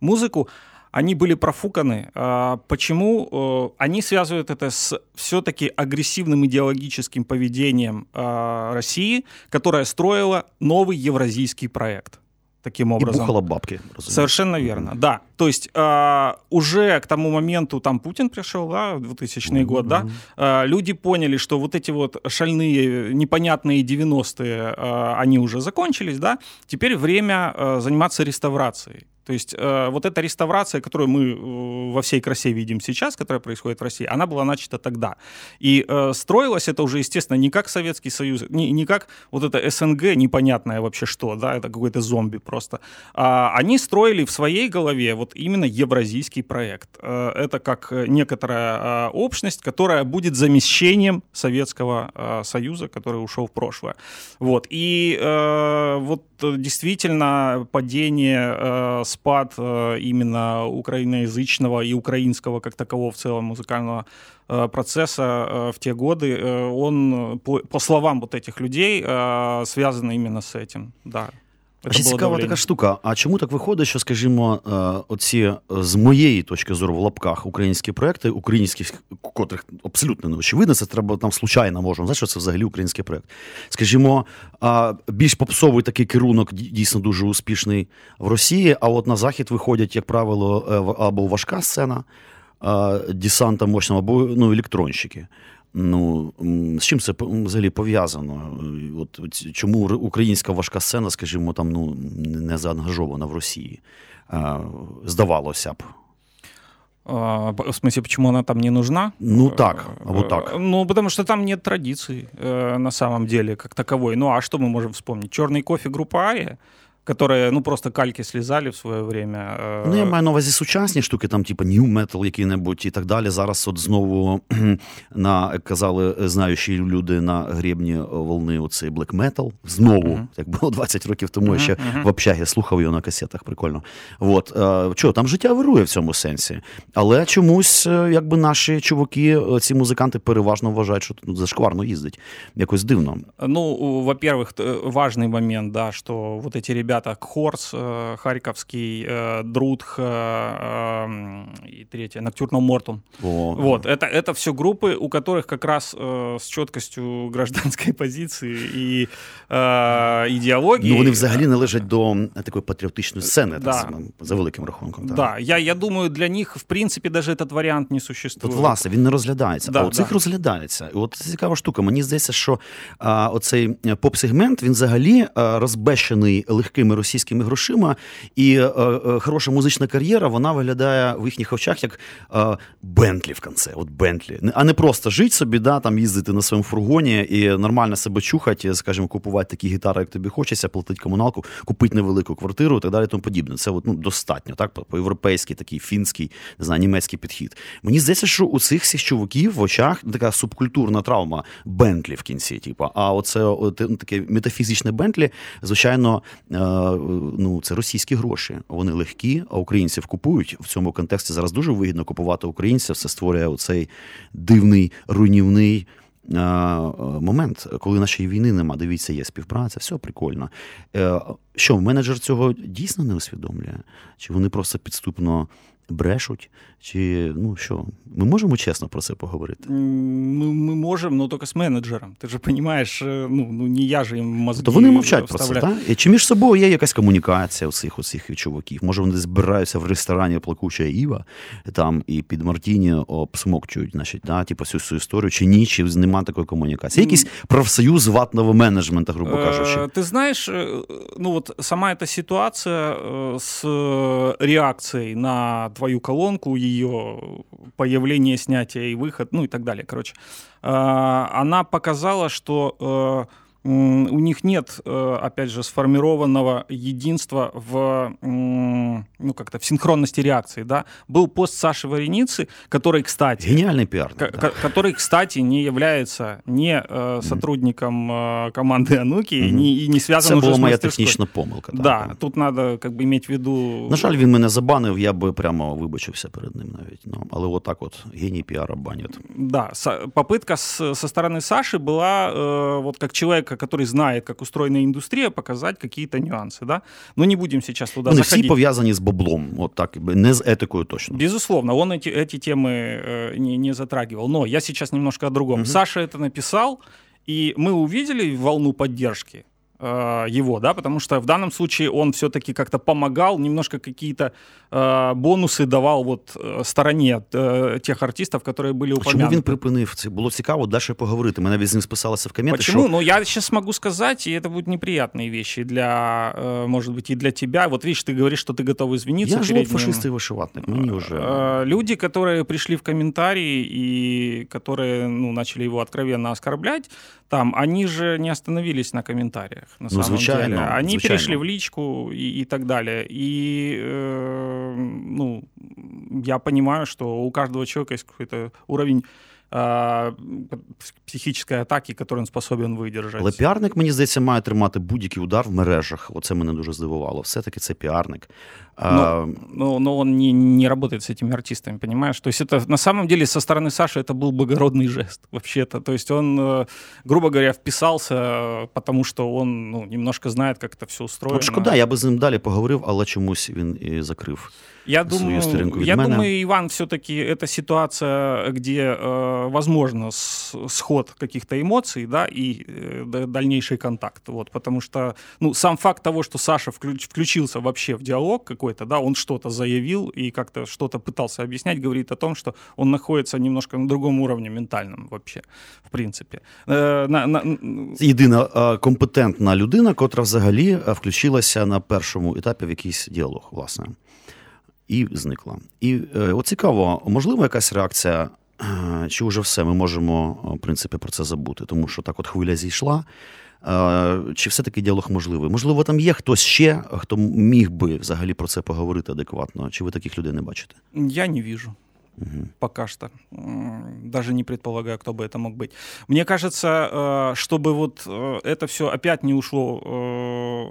музыку, они были профуканы. А, почему? Э, они связывают это с все-таки агрессивным идеологическим поведением а, России, которая строила новый евразийский проект таким образом. И бухала бабки. Разумеется. Совершенно верно, да. То есть э, уже к тому моменту там Путин пришел, да, 2000 mm-hmm. год, да, э, люди поняли, что вот эти вот шальные, непонятные 90-е, э, они уже закончились, да, теперь время э, заниматься реставрацией. То есть э, вот эта реставрация, которую мы э, во всей красе видим сейчас, которая происходит в России, она была начата тогда. И э, строилось это уже, естественно, не как Советский Союз, не, не как вот это СНГ, непонятное вообще что, да, это какой-то зомби просто. А, они строили в своей голове вот именно евразийский проект. Э, это как некоторая э, общность, которая будет замещением Советского э, Союза, который ушел в прошлое. Вот. И э, вот действительно падение э, спад э, именно украиноязычного и украинского как такового в целом музыкального э, процесса э, в те годы, он, по, по словам вот этих людей, связан именно с этим, да. Ще цікава така штука. А чому так виходить, що, скажімо, оці з моєї точки зору в лапках українські проекти, українські, котрих абсолютно не очевидно, це треба там случайно можемо. Знаєш, що це взагалі український проект. Скажімо, більш попсовий такий керунок дійсно дуже успішний в Росії. А от на захід виходять, як правило, е, або важка сцена десанта мощного, або ну, електронщики. Ну, з чим це взагалі пов'язано? От, от Чому українська важка сцена, скажімо, там ну, не заангажована в Росії? Здавалося б. В смысле, почему она там не нужна? Ну так, а вот так. Ну, потому что там нет традиции э, на самом деле как таковой. Ну, а что мы можем вспомнить? Черный кофе группа Ария? которые, ну, просто кальки слізали в своє время. Э, ну, я маю на увазі сучасні штуки, там, типу, New Metal який-небудь і так далі. Зараз от знову на, як казали знаючі люди на гребні волни оцей Black Metal. Знову, uh-huh. як було 20 років тому, uh-huh, я ще uh-huh. в общагі слухав його на касетах, прикольно. От, Чого, там життя вирує в цьому сенсі. Але чомусь, е, якби наші чуваки, е, ці музиканти переважно вважають, що тут зашкварно їздить. Якось дивно. Ну, во-первых, важний момент, да, що вот эти ребята ребята Хорс, э, Харьковский, э, Друдх э, и третье, Ноктюрно Мортон. О, вот, это, это все группы, у которых как раз с четкостью гражданской позиции и ідеології. Ну, вони взагалі належать до такої патріотичної сцени, да. так, за великим рахунком. Так, да. я я думаю, для них, в принципі, навіть этот варіант не существує. От, власне, він не розглядається, да, а оцих да. розглядається. І от цікава штука. Мені здається, що а, оцей поп-сегмент, він взагалі а, розбещений легким щирими російськими грошима, і е, е, хороша музична кар'єра вона виглядає в їхніх очах як е, Бентлі в конце. От Бентлі. А не просто жити собі, да, там їздити на своєму фургоні і нормально себе чухати, скажімо, купувати такі гітари, як тобі хочеться, платити комуналку, купити невелику квартиру і так далі. Тому подібне. Це от, ну, достатньо, так, по-європейськи, такий фінський, не знаю, німецький підхід. Мені здається, що у цих всіх чуваків в очах така субкультурна травма Бентлі в кінці. Типу. А оце от, ну, таке метафізичне Бентлі, звичайно, е, ну, це російські гроші. Вони легкі, а українців купують. В цьому контексті зараз дуже вигідно купувати українців. Це створює оцей дивний руйнівний. Момент, коли нашої війни нема, дивіться, є співпраця, все прикольно. Е, що менеджер цього дійсно не усвідомлює? Чи вони просто підступно брешуть? Чи ну що, ми можемо чесно про це поговорити? Ми ми можемо, але тільки з менеджером. Ти ж розумієш, ну, ну не я ж їм мозги То вони мовчать вставляю. про це, так? Чи між собою є якась комунікація у цих оцих чуваків? Може, вони збираються в ресторані плакуча Іва там і під Мартіні обсмокчують, значить, да, типу, всю цю історію, чи ні, чи нема такої комунікації? Якийсь профсоюз ватного менеджмента, грубо кажучи. Ти знаєш, ну от сама эта ситуація з реакцією на твою колонку, ее появление, снятие и выход, ну и так далее, короче, она показала, что у них нет, э, опять же, сформированного единства в, ну, как-то в синхронности реакции, да. Был пост Саши Вареницы, который, кстати... Гениальный пиар. да. Который, кстати, не является не э, сотрудником э, команды Ануки mm-hmm. не, и не связан Це уже була з моя технічна помилка. Так, да, так. тут надо как бы иметь в виду... На жаль, він мене забанив, я би прямо вибачився перед ним навіть. Ну, але отак от геній пиара банят. Да, попытка с, со стороны Саши была э, вот как человека, который знает, как устроена индустрия, показать какие-то нюансы, да. Но не будем сейчас туда Вони заходить. всі пов'язані з баблом, от так, не з етикою точно. Безусловно, он эти, эти темы э, не, не затрагивал. Но я сейчас немножко о другом. Угу. Саша это написал, и мы увидели волну поддержки э, его, да, потому что в данном случае он все-таки как-то помогал, немножко какие-то э, бонуси давав вот э, стороні э, тих артистів, які були упомянуті. Чому він припинив це? Було цікаво далі поговорити. Ми навіть з ним списалися в коменти. Почему? Що... Ну, я сейчас могу сказать, и это будут неприятные вещи для, э, может быть, и для тебя. Вот видишь, ты говоришь, что ты готов извиниться. Я же вот фашист и вышиватник, мне уже... Люди, которые пришли в комментарии и которые, ну, начали его откровенно оскорблять, там, они же не остановились на комментариях, на ну, самом звичайно, деле. Они звичайно. перешли в личку и, и так далее. И, э, ну, я понимаю, что у каждого человека есть какой-то уровень психічної атаки, яку він способен видержати. Але піарник, мені здається, має тримати будь-який удар в мережах. Оце мене дуже здивувало. Все-таки це піарник. Но, но, но он не, не работает с этими артистами, понимаешь? То есть это на самом деле со стороны Саши это был благородный жест вообще-то. То есть он, э, грубо говоря, вписался, потому что он ну, немножко знает, как это все устроено. От шкода, я би з ним далі поговорив, але чомусь він і закрив. Я думаю, я мене. думаю, Иван, все-таки это ситуация, где э, возможно сход каких-то эмоций, да, и э, дальнейший контакт, вот, потому что, ну, сам факт того, что Саша включ, включился вообще в диалог какой-то, да, он что-то заявил и как-то что-то пытался объяснять, говорит о том, что он находится немножко на другом уровне ментальном вообще, в принципі. Э, на, на... Єдина э, компетентна людина, котра взагалі э, включилася на першому етапі в якийсь діалог, власне і зникла. І е, от цікаво, можливо, якась реакція, е, чи вже все, ми можемо, в принципі, про це забути, тому що так от хвиля зійшла. Е, чи все-таки діалог можливий? Можливо, там є хтось ще, хто міг би взагалі про це поговорити адекватно? Чи ви таких людей не бачите? Я не вижу. Угу. Пока что. Даже не предполагаю, кто бы это мог быть. Мне кажется, э, чтобы вот э, это все опять не ушло э,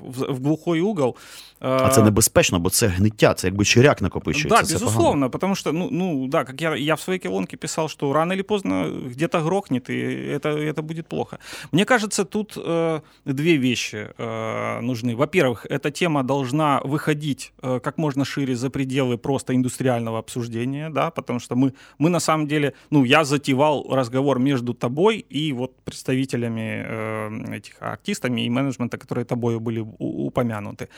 в глухой угол. А це небезпечно, бо це гниття, це якби черяк накопичується. Да, безусловно, потому что, ну, ну да, как я, я в своей колонке писал, что рано или поздно где-то грохнет, и это, это будет плохо. Мне кажется, тут э, две вещи э, нужны. Во-первых, эта тема должна выходить э, как можно шире за пределы просто индустриального обсуждения, да, потому что мы, мы на самом деле, ну, я затевал разговор между тобой и вот представителями э, этих артистами и менеджмента, которые тобой были упомянуты.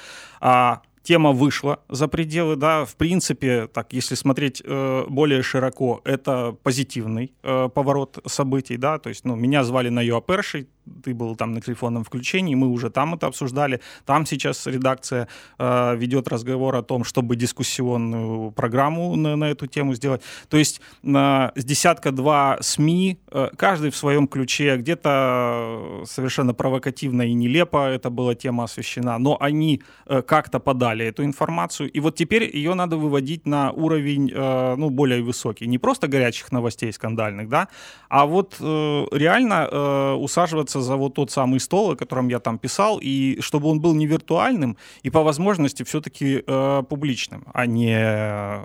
А тема вышла за пределы, да, в принципе, так, если смотреть э, более широко, это позитивный э, поворот событий, да, то есть, ну, меня звали на ЮАПерший, ты был там на телефонном включении, мы уже там это обсуждали, там сейчас редакция э, ведет разговор о том, чтобы дискуссионную программу на, на эту тему сделать, то есть э, с десятка-два СМИ, э, каждый в своем ключе, где-то совершенно провокативно и нелепо эта была тема освещена, но они э, как-то подали собрали эту информацию, и вот теперь ее надо выводить на уровень, э, ну, более высокий. Не просто горячих новостей скандальных, да, а вот э, реально э, усаживаться за вот тот самый стол, о котором я там писал, и чтобы он был не виртуальным, и по возможности все-таки э, публичним, а не,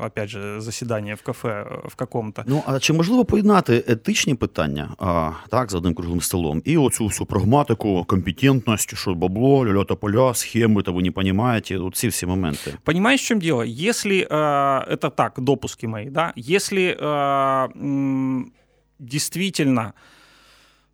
опять же, заседание в кафе э, в каком-то. Ну, а чи можливо поєднати етичні питання, а, так, за одним круглим столом, і оцю всю прагматику, компетентність, що бабло, ля-ля поля, схеми, то ви не розумієте, от ці всі моменты. Понимаешь, в чем дело? Если э, это так, допуски мои, да, если э, действительно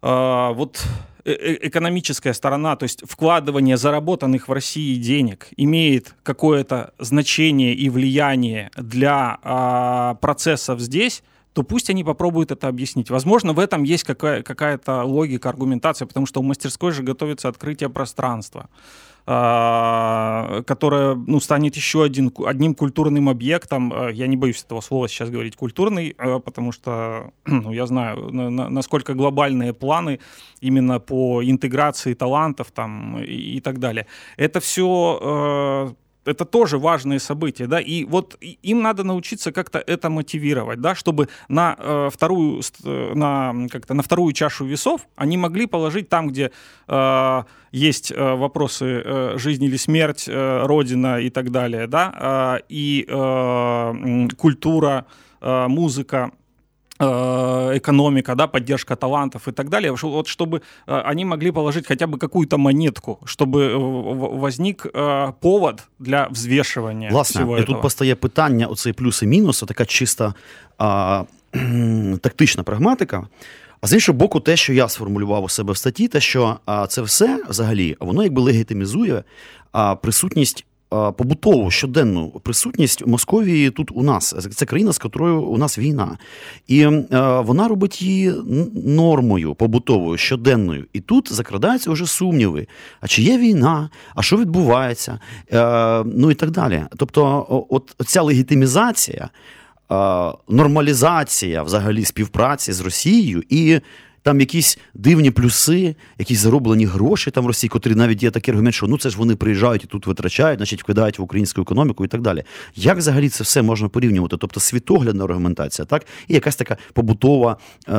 э, вот э, э, экономическая сторона, то есть вкладывание заработанных в России денег имеет какое-то значение и влияние для э, процессов здесь, то пусть они попробуют это объяснить. Возможно, в этом есть какая- какая-то логика, аргументация, потому что у мастерской же готовится открытие пространства. А, которая ну, станет еще один, одним культурным объектом. А, я не боюсь этого слова сейчас говорить культурный, а, потому что ну, я знаю, насколько глобальные планы именно по интеграции талантов там, и, и так далее. Это все это тоже важные события, да, и вот им надо научиться как-то это мотивировать, да, чтобы на э, вторую, э, на, как-то на вторую чашу весов они могли положить там, где э, есть э, вопросы э, жизнь или смерть, э, родина и так далее, да, э, и э, культура, э, музыка, экономика, да, поддержка талантов и так далее, вот чтобы э, они могли положить хотя бы какую-то монетку, чтобы э, возник повод для взвешивания Власне, всего і тут постає питання: оцей плюс і мінус, така чиста а, тактична прагматика. А з іншого боку, те, що я сформулював у себе в статті, те, що а, це все взагалі воно якби легітимізує а, присутність побутову щоденну присутність Московії тут у нас. Це країна, з якою у нас війна. І вона робить її нормою побутовою, щоденною. І тут закрадаються вже сумніви. А чи є війна, а що відбувається? Ну і так далі. Тобто, от ця легітимізація, нормалізація взагалі співпраці з Росією і там якісь дивні плюси, якісь зароблені гроші там в Росії, котрі навіть є такий аргумент, що ну це ж вони приїжджають і тут витрачають, значить вкидають в українську економіку і так далі. Як взагалі це все можна порівнювати? Тобто світоглядна аргументація, так, і якась така побутова е,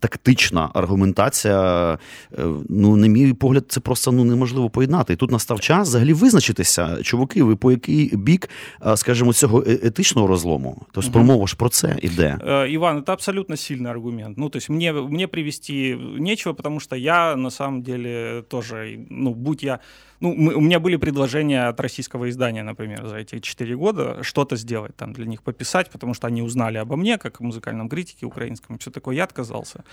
тактична аргументація. Е, ну, на мій погляд, це просто ну неможливо поєднати. І тут настав час взагалі визначитися, чуваки, ви по який бік, е, скажімо, цього е, етичного розлому. Тобто промова ж про це іде. Іван, це абсолютно сильний аргумент. Ну, есть мне, мне привести нечего, потому что я на самом деле тоже, ну, будь я... Ну, мы, у меня были предложения от российского издания, например, за эти четыре года что-то сделать, там, для них пописать, потому что они узнали обо мне, как о музыкальном критике украинском, все такое, я отказался.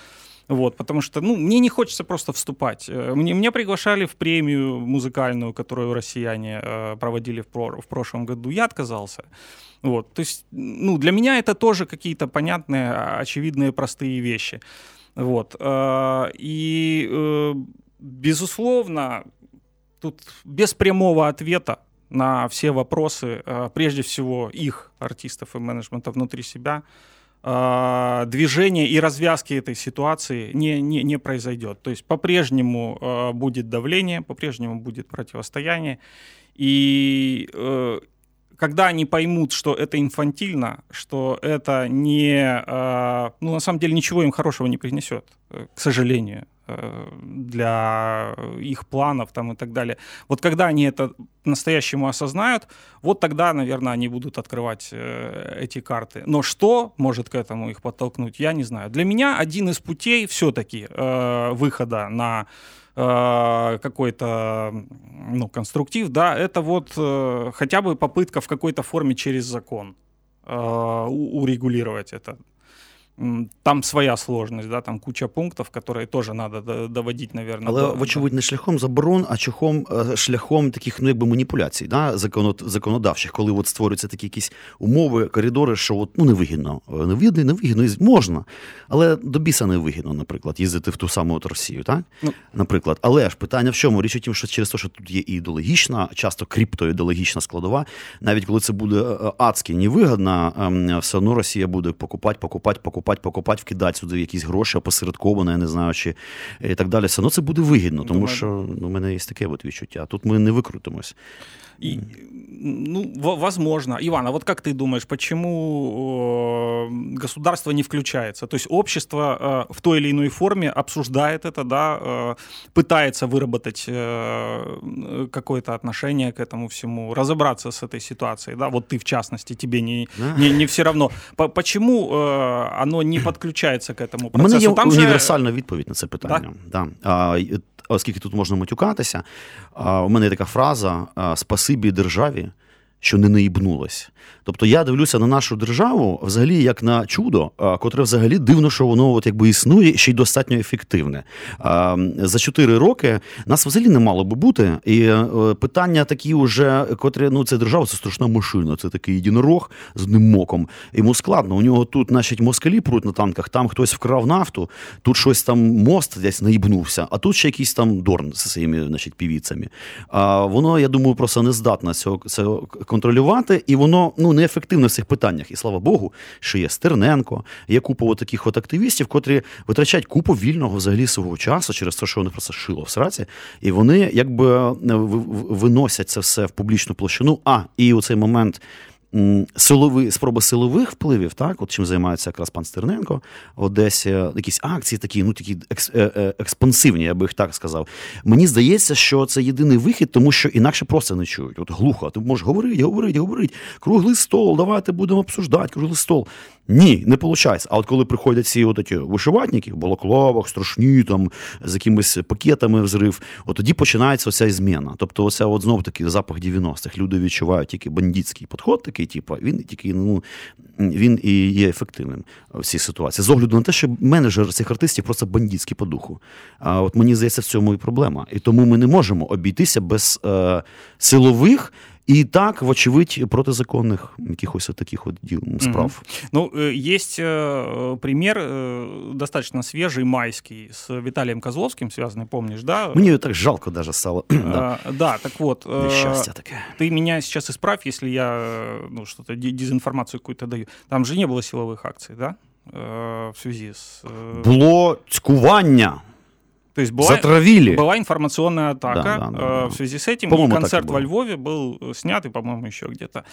Вот, потому что, ну, мне не хочется просто вступать. Э, мне, меня приглашали в премию музыкальную, которую россияне э, проводили в, про, в прошлом году, я отказался. Вот, то есть, ну, для меня это тоже какие-то понятные, очевидные, простые вещи. Вот, э, и, э, безусловно, тут без прямого ответа на все вопросы, э, прежде всего их, артистов и менеджмента внутри себя, движения и развязки этой ситуации не, не, не произойдет. То есть по-прежнему будет давление, по-прежнему будет противостояние. И когда они поймут, что это инфантильно, что это не, э, ну, на самом деле ничего им хорошего не принесет, э, к сожалению, э, для их планов там и так далее. Вот когда они это настоящему осознают, вот тогда, наверное, они будут открывать эти карты. Но что может к этому их подтолкнуть, я не знаю. Для меня один из путей все-таки выхода на Э, какой-то ну, конструктив, да, это вот э, хотя бы попытка в какой-то форме через закон э, урегулировать это. Там своя сложность, да, там куча пунктов, которые тоже надо доводить, наверное. Але, до, вочевидь, не шляхом заборон, а чухом, е, шляхом таких ну, якби маніпуляцій, да, законодавчих, коли от створюються такі якісь умови, коридори, що от, ну, невигідно. Невигідно, невигідно, можна. Але до біса не вигідно, наприклад, їздити в ту саму от Росію, так? Ну. Наприклад. Але ж питання в чому? Річ у тім, що через те, що тут є і ідеологічна, часто криптоідеологічна складова, навіть коли це буде е, адськи невигідно, ем, все одно Росія буде покупати, покупати, покупати покупати, покупати, вкидати сюди якісь гроші опосередковано, я не знаю, чи і так далі. Все одно це буде вигідно, тому Думаю. що ну, у мене є таке от відчуття. Тут ми не викрутимось. И, ну, возможно. Иван, а вот как ты думаешь, почему государство не включается? То есть общество э, в той или иной форме обсуждает это, да, э, пытается выработать э, какое-то отношение к этому всему, разобраться с этой ситуацией, да, вот ты в частности, тебе не, не, не все равно. Почему оно не подключается к этому процессу? У мене є Там універсальна же... відповідь на це питання. Да? Да. оскільки тут можна матюкатися, у мене є така фраза Спасибі державі, що не наїбнулась. Тобто я дивлюся на нашу державу взагалі як на чудо, котре взагалі дивно, що воно от якби існує ще й достатньо ефективне. За чотири роки нас взагалі не мало би бути. І е, питання такі, вже, котрі ну це держава, це страшна машина, це такий єдинорог з одним моком. Йому складно. У нього тут, значить, москалі пруть на танках, там хтось вкрав нафту, тут щось там мост десь наїбнувся, а тут ще якийсь там дорн зі своїми значить, півіцями. А воно, я думаю, просто не здатне цього це контролювати, і воно ну неефективне в цих питаннях. І слава Богу, що є Стерненко, є купа таких от активістів, котрі витрачають купу вільного взагалі свого часу через те, що вони просто шило в сраці, і вони якби виносять це все в публічну площину. А і у цей момент силові, спроби силових впливів, так, от чим займається якраз пан Стерненко в Одесі, якісь акції такі, ну такі екс, е, е, експансивні, я би їх так сказав. Мені здається, що це єдиний вихід, тому що інакше просто не чують. От глухо, ти можеш говорити, говорити, говорити. Круглий стол, давайте будемо обсуждати, круглий стол. Ні, не виходить. А от коли приходять ці от ті вишиватники в балаклавах, страшні, там, з якимись пакетами взрив, от тоді починається оця зміна. Тобто, оця от знов таки запах 90-х. Люди відчувають тільки бандитський підход, такий, типу, він тільки ну, він і є ефективним в цій ситуації. З огляду на те, що менеджер цих артистів просто бандитський по духу. А от мені здається, в цьому і проблема. І тому ми не можемо обійтися без е, силових. И так, вочевидь, протизаконных якихось таких вот справ. Mm-hmm. Ну, э, есть э, пример э, достаточно свежий, майский, с Виталием Козловским связанный, помнишь, да? Мне так жалко даже стало. да. да, так вот. Несчастье такое. Ты меня сейчас исправь, если я ну, что-то дезинформацию какую-то даю. Там же не было силовых акций, да? В связи с... Було цькування. То есть была, Затравили. была информационная атака да, да, да, э, в связи с этим. И концерт во Львове был снят, и, по-моему, еще где-то.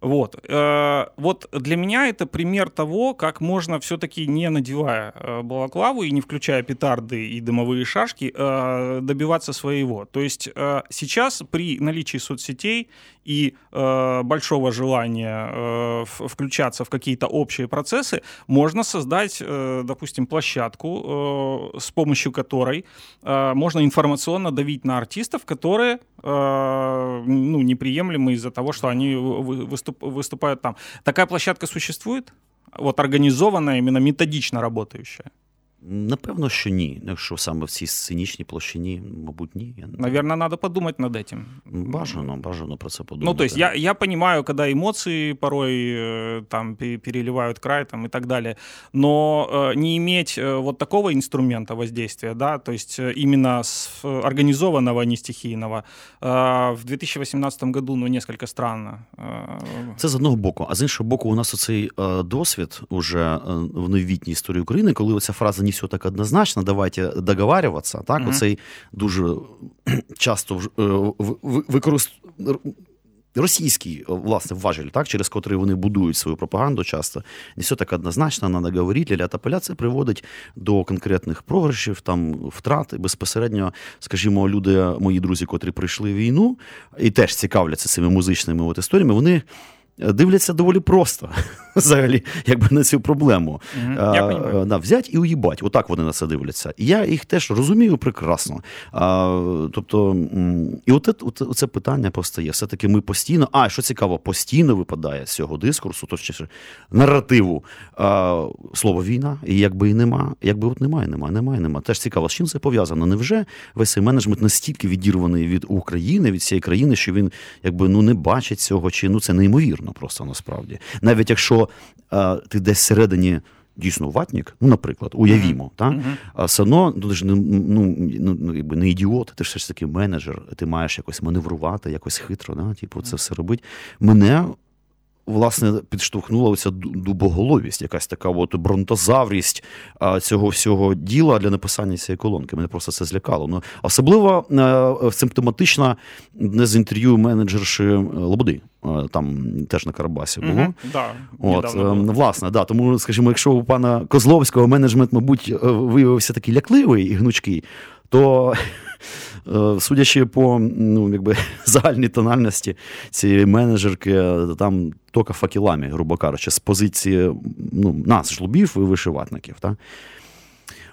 Вот. Э, вот для меня это пример того, как можно все-таки не надевая э, балаклаву и не включая петарды и дымовые шашки, э, добиваться своего. То есть сейчас при наличии соцсетей и большого желания включаться в какие-то общие процессы, можно создать, допустим, площадку, с помощью которой можно информационно давить на артистов, которые ну, неприемлемы из-за того, что они выступают выступ, выступают там. Такая площадка существует? Вот организованная, именно методично работающая? Напевно, що ні. Якщо саме в цій сценічній площині, мабуть, ні. Я... Наверное, надо подумать над этим. Бажано, бажано про це подумати. Ну, то есть я, я понимаю, когда эмоции порой э, там переливают край там, и так далее, но э, не иметь э, вот такого инструмента воздействия, да, то есть именно с, организованного, а не стихийного, в 2018 году, ну, несколько странно. Це з одного боку. А з іншого боку, у нас оцей досвід уже в новітній історії України, коли оця фраза не все так однозначно, давайте договарюватися. Так, mm-hmm. оцей дуже часто використовує. Російський власне важель, так, через котрий вони будують свою пропаганду часто, не все так однозначно, треба говорити, ля та поля, це приводить до конкретних програшів, там втрат. Безпосередньо, скажімо, люди, мої друзі, котрі прийшли в війну і теж цікавляться цими музичними от історіями, вони дивляться доволі просто. взагалі якби на цю проблему. Мгм, я да, взять і уїбать. Отак вони на це дивляться. І я їх теж розумію прекрасно. А, тобто, і от це питання постає. Все-таки ми постійно, а що цікаво, постійно випадає з цього дискурсу, точніше, наративу а, слово війна, і якби і нема, якби от немає, немає, немає, немає. Теж цікаво, з чим це пов'язано? Невже весь цей менеджмент настільки відірваний від України, від цієї країни, що він якби ну не бачить цього, чи ну це неймовірно просто насправді. Навіть якщо а, ти десь всередині. Дійсно, ватник, ну, наприклад, уявімо, та? а все одно ну, ти ж не, ну, ну, ну, якби не ідіот, ти ж все ж таки менеджер, ти маєш якось маневрувати, якось хитро, да? типу, це все робити. Мене власне підштовхнула оця дубоголовість, якась така от бронтозаврість цього всього діла для написання цієї колонки. Мене просто це злякало. Ну, особливо е, симптоматично не з інтерв'ю менеджерші е, Лободи. Е, Там теж на Карабасі було. Мгм, Да, От, е, власне, да. Тому, скажімо, якщо у пана Козловського менеджмент, мабуть, виявився такий лякливий і гнучкий, то судячи по ну, якби, загальній тональності цієї менеджерки, е, там тока факелами, грубо кажучи, з позиції ну, нас, жлобів і вишиватників. Так?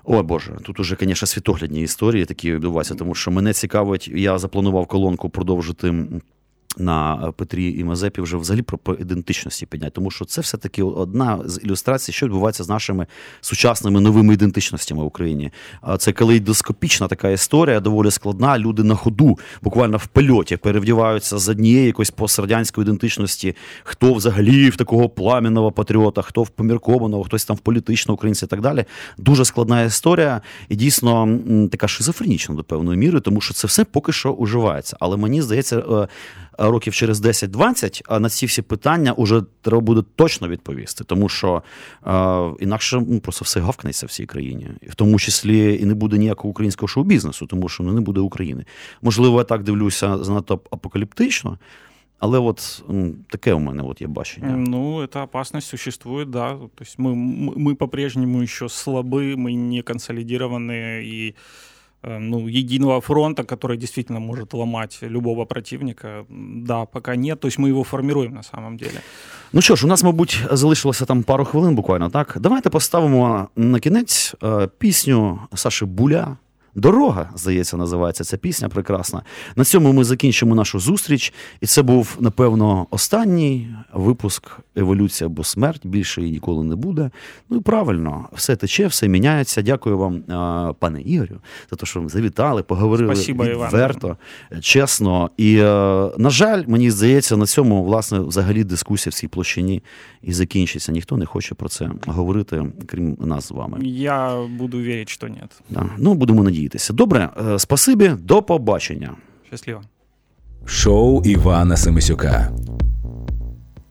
Ой Боже, тут уже, звісно, світоглядні історії такі відбуваються, тому що мене цікавить, я запланував колонку продовжити. На Петрі і Мазепі вже взагалі про, ідентичності підняти, тому що це все-таки одна з ілюстрацій, що відбувається з нашими сучасними новими ідентичностями в Україні. Це калейдоскопічна така історія, доволі складна. Люди на ходу, буквально в польоті, перевдіваються з однієї якоїсь пострадянської ідентичності, хто взагалі в такого пламенного патріота, хто в поміркованого, хтось там в політичного українця і так далі. Дуже складна історія і дійсно така шизофренічна до певної міри, тому що це все поки що уживається. Але мені здається, е, років через 10-20 а на ці всі питання вже треба буде точно відповісти, тому що е, інакше ну, просто все гавкнеться в цій країні, і в тому числі і не буде ніякого українського шоу-бізнесу, тому що ну, не буде України. Можливо, я так дивлюся занадто апокаліптично, але от м, таке у мене от є бачення. Ну, эта опасность существует, да. То есть мы, мы мы по-прежнему еще слабы, мы не консолидированы и э, ну, единого фронта, который действительно может ломать любого противника, да, пока нет. То есть мы его формируем на самом деле. Ну що ж, у нас, мабуть, залишилося там пару хвилин буквально, так? Давайте поставимо на кінець е, пісню Саші Буля. Дорога, здається, називається ця пісня прекрасна. На цьому ми закінчимо нашу зустріч. І це був, напевно, останній випуск Еволюція або смерть. Більше її ніколи не буде. Ну і правильно, все тече, все міняється. Дякую вам, пане Ігорю, за те, що ви завітали, поговорили Спасибо, Іван. чесно. І, е, на жаль, мені здається, на цьому, власне, взагалі дискусія в цій площині і закінчиться. Ніхто не хоче про це говорити, крім нас з вами. Я буду верить, что нет. Да. Ну, будемо надіятися. Добре, е, спасибі, до побачення. Счастливо. Шоу Івана Семисюка.